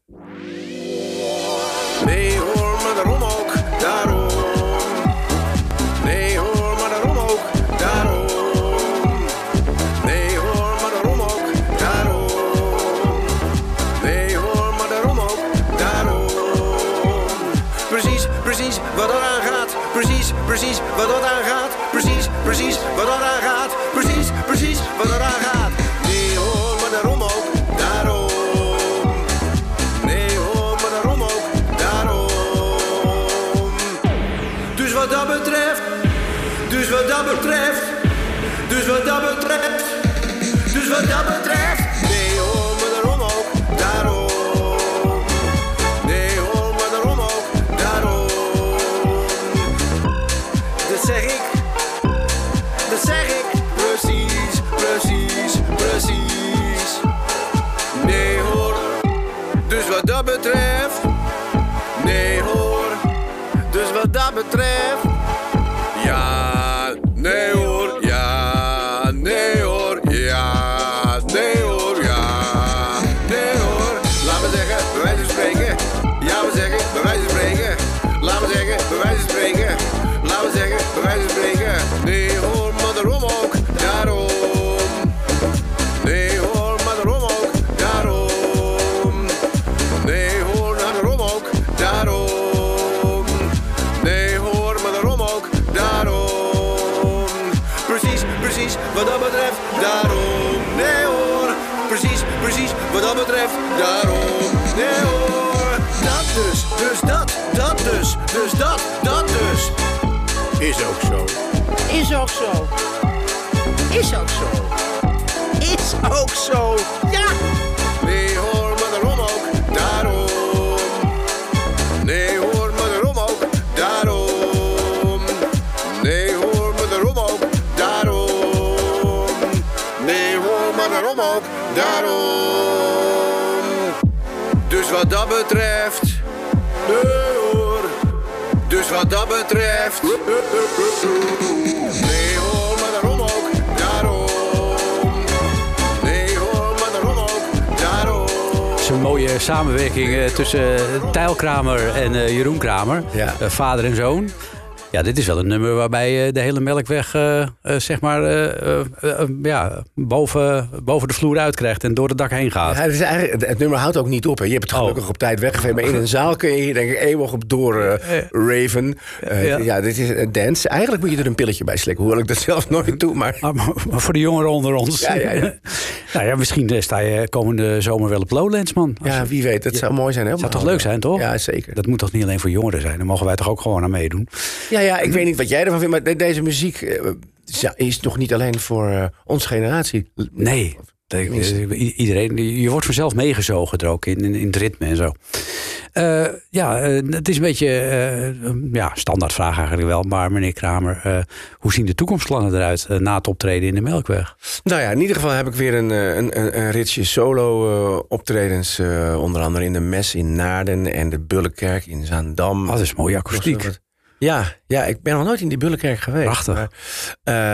Speaker 10: Daarom. Nee hoor, precies, precies, wat dat betreft, daarom. Nee hoor, dat dus, dus dat, dat dus, dus dat, dat dus. Is ook zo.
Speaker 11: Is ook zo. Is ook zo. Is ook zo.
Speaker 10: Betreft, nee hoor, maar daarom ook, daarom. Nee hoor, maar daarom ook, daarom.
Speaker 6: Het is een mooie samenwerking eh, tussen eh, Tijl Kramer en eh, Jeroen Kramer.
Speaker 7: Ja.
Speaker 6: Vader en zoon. Ja, dit is wel een nummer waarbij eh, de hele melkweg eh, eh, zeg maar, ja, boven, boven de vloer uitkrijgt en door het dak heen gaat.
Speaker 7: Ja, het, is eigenlijk, het- het nummer houdt ook niet op. Hè. Je hebt het
Speaker 6: Oh.
Speaker 7: gelukkig op tijd weggegeven. Maar in een zaal kun je hier denk ik eeuwig op door raven.
Speaker 6: Ja.
Speaker 7: ja. dit is een dance. Eigenlijk moet je er een pilletje bij slikken. Hoewel ik dat zelf nooit doe. Maar
Speaker 6: Maar, maar voor de jongeren onder ons.
Speaker 7: Ja, ja, ja.
Speaker 6: nou ja, misschien sta je komende zomer wel op Lowlands, man. Als
Speaker 7: ja, wie weet. Dat zou mooi zijn. Hè?
Speaker 6: zou toch leuk zijn, toch?
Speaker 7: Ja, zeker.
Speaker 6: Dat moet toch niet alleen voor jongeren zijn? Daar mogen wij toch ook gewoon aan meedoen?
Speaker 7: Ja, ja, ik weet niet wat jij ervan vindt. Maar de- deze muziek eh, is- nog niet alleen voor eh, onze generatie.
Speaker 6: Nee. Iedereen, je wordt vanzelf meegezogen er ook in, in, in het ritme en zo. Eh, ja, het is een beetje ja, standaardvraag eigenlijk wel. Maar meneer Kramer, hoe zien de toekomstplannen eruit na het optreden in de Melkweg?
Speaker 7: Nou ja, in ieder geval heb ik weer een, een, een, een ritsje solo optredens. onder andere in de Mes in Naarden en de Bullenkerk in Zaandam.
Speaker 6: Oh, dat is mooie akoestiek.
Speaker 7: Ja, ja, ik ben nog nooit in die Bullenkerk geweest.
Speaker 6: Prachtig.
Speaker 7: Maar,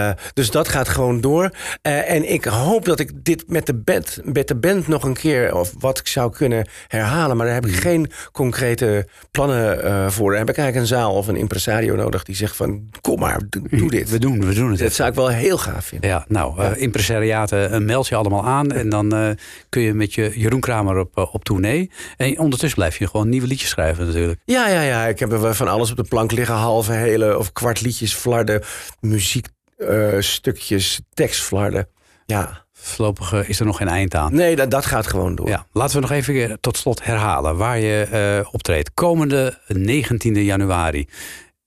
Speaker 7: eh, dus dat gaat gewoon door. Eh, en ik hoop dat ik dit met de, band, met de band nog een keer... of wat ik zou kunnen herhalen. Maar daar heb ik
Speaker 6: Hmm.
Speaker 7: geen concrete plannen eh, voor. Daar heb ik eigenlijk een zaal of een impresario nodig... die zegt van, kom maar, doe, doe dit.
Speaker 6: We doen, we doen het.
Speaker 7: Dat zou ik wel heel gaaf vinden.
Speaker 6: Ja, nou, impresariaten meld je allemaal aan. En dan kun je met je Jeroen Kramer op, op tournee. En ondertussen blijf je gewoon nieuwe liedjes schrijven natuurlijk.
Speaker 7: Ja, ja, ja. Ik heb er van alles op de plank liggen. Halve, hele of kwart liedjes, flarden, muziekstukjes, tekstflarden. Ja,
Speaker 6: Voorlopig eh, is er nog geen eind aan.
Speaker 7: nee, dat, dat gaat gewoon door.
Speaker 6: Ja, laten we nog even weer tot slot herhalen waar je eh, optreedt. Komende 19 januari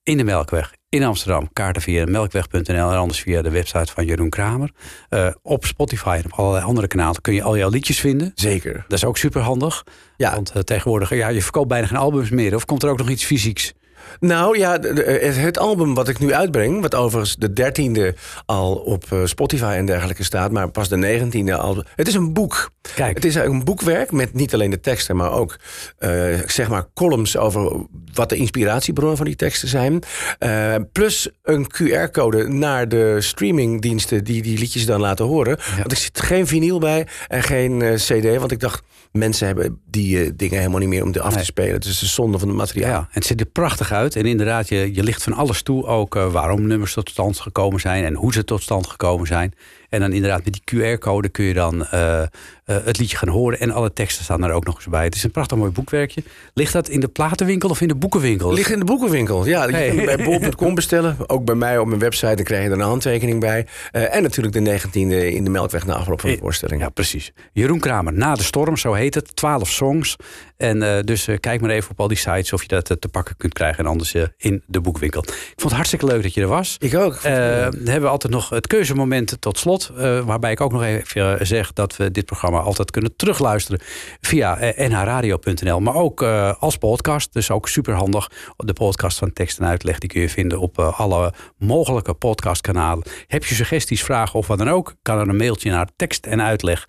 Speaker 6: in de Melkweg in Amsterdam. Kaarten via melkweg.nl en anders via de website van Jeroen Kramer. Eh, op Spotify en op allerlei andere kanalen kun je al jouw liedjes vinden.
Speaker 7: Zeker.
Speaker 6: Dat is ook super handig.
Speaker 7: Ja.
Speaker 6: Want eh, tegenwoordig, ja, je verkoopt bijna geen albums meer. Of komt er ook nog iets fysieks?
Speaker 7: Nou ja, de- het, album wat ik nu uitbreng, wat overigens de dertiende al op eh, Spotify en dergelijke staat, maar pas de negentiende al. Het is een boek.
Speaker 6: Kijk.
Speaker 7: Het is eigenlijk een boekwerk met niet alleen de teksten, maar ook eh, zeg maar columns over wat de inspiratiebronnen van die teksten zijn. Eh, plus een QR-code naar de streamingdiensten die die liedjes dan laten horen. Want er zit geen vinyl bij en geen eh, CD, want ik dacht mensen hebben die eh, dingen helemaal niet meer om af te
Speaker 6: Nee.
Speaker 7: spelen. Dus het is de zonde van het materiaal.
Speaker 6: Ja, en het ziet er prachtig uit. En inderdaad, je, je ligt van alles toe. Ook eh, waarom nummers tot stand gekomen zijn en hoe ze tot stand gekomen zijn. En dan inderdaad met die QR-code kun je dan eh, eh, het liedje gaan horen. En alle teksten staan er ook nog eens bij. Het is een prachtig mooi boekwerkje. Ligt dat in de platenwinkel of in de boekenwinkel?
Speaker 12: Ligt in de boekenwinkel. Ja, je het bij bol.com bestellen. Ook bij mij op mijn website. Dan krijg je er een handtekening bij. Eh, en natuurlijk de 19e in de Melkweg na afloop van de voorstelling.
Speaker 6: Ja, precies. Jeroen Kramer, Na de Storm, zo heet het. 12 songs. En eh, dus eh, kijk maar even op al die sites of je dat eh, te pakken kunt krijgen. En anders in de boekwinkel. Ik vond het hartstikke leuk dat je er was.
Speaker 12: Ik ook.
Speaker 6: Dan hebben we altijd nog het keuzemoment tot slot. waarbij ik ook nog even zeg dat we dit programma altijd kunnen terugluisteren via nhradio.nl. Maar ook als podcast. Dus ook super handig. De podcast van tekst en uitleg die kun je vinden op alle mogelijke podcastkanalen. Heb je suggesties, vragen of wat dan ook? Kan er een mailtje naar tekst en uitleg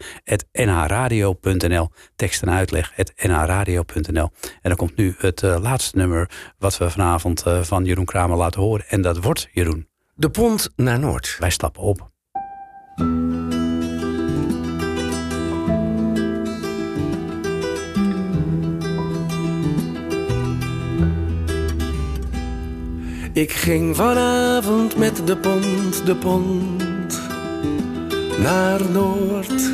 Speaker 6: nhradio.nl. Tekst en uitleg nhradio.nl. En dan komt nu het eh, laatste nummer wat we vanavond eh, van Jeroen Kramer laten horen. En dat wordt Jeroen.
Speaker 12: De pont naar Noord.
Speaker 6: Wij stappen op.
Speaker 7: Ik ging vanavond met de pont, de pont naar Noord.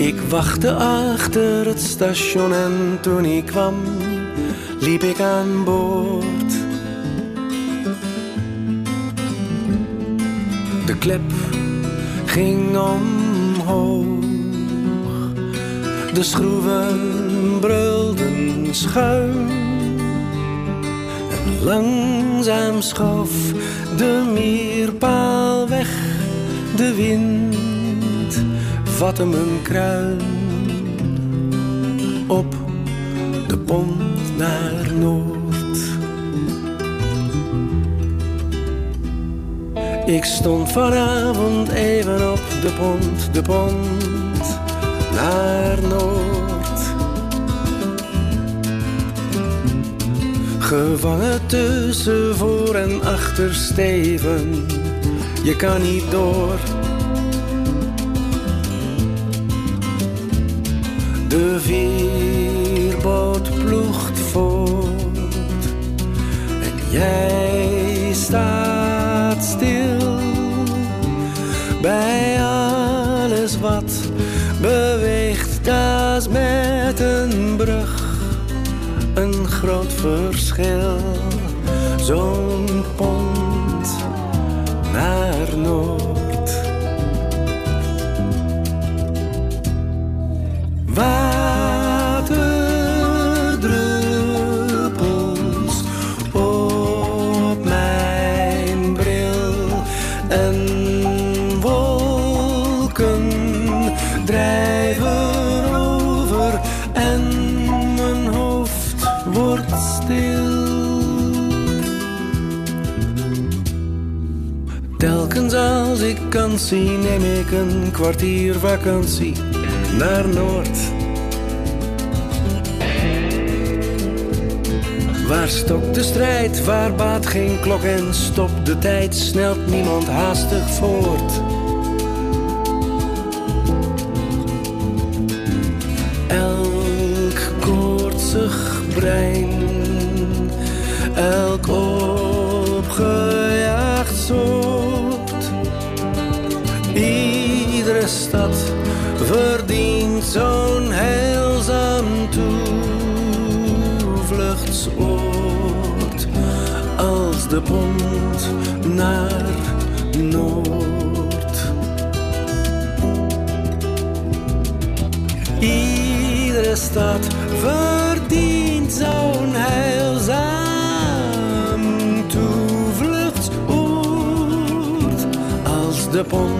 Speaker 7: Ik wachtte achter het station en toen ik kwam, liep ik aan boord. De klep ging omhoog. De schroeven brulden schuin. En langzaam schoof de meerpaal weg. De wind vatte mijn kruin. Op de pont naar Noord. Ik stond vanavond even op de pont, de pont naar Noord. Gevangen tussen voor en achter Steven, je kan niet door. De veerboot ploegt voort en jij staat stil bij alles wat beweegt. Dat met een brug een groot verschil. Zien, neem ik een kwartier vakantie naar Noord. Waar stokt de strijd, waar baat geen klok en stopt de tijd, snelt niemand haastig voort. Verdient zo'n heilzaam toevluchtsoord als de pont naar Noord. Iedere stad verdient zo'n heilzaam toevluchtsoord als de pont.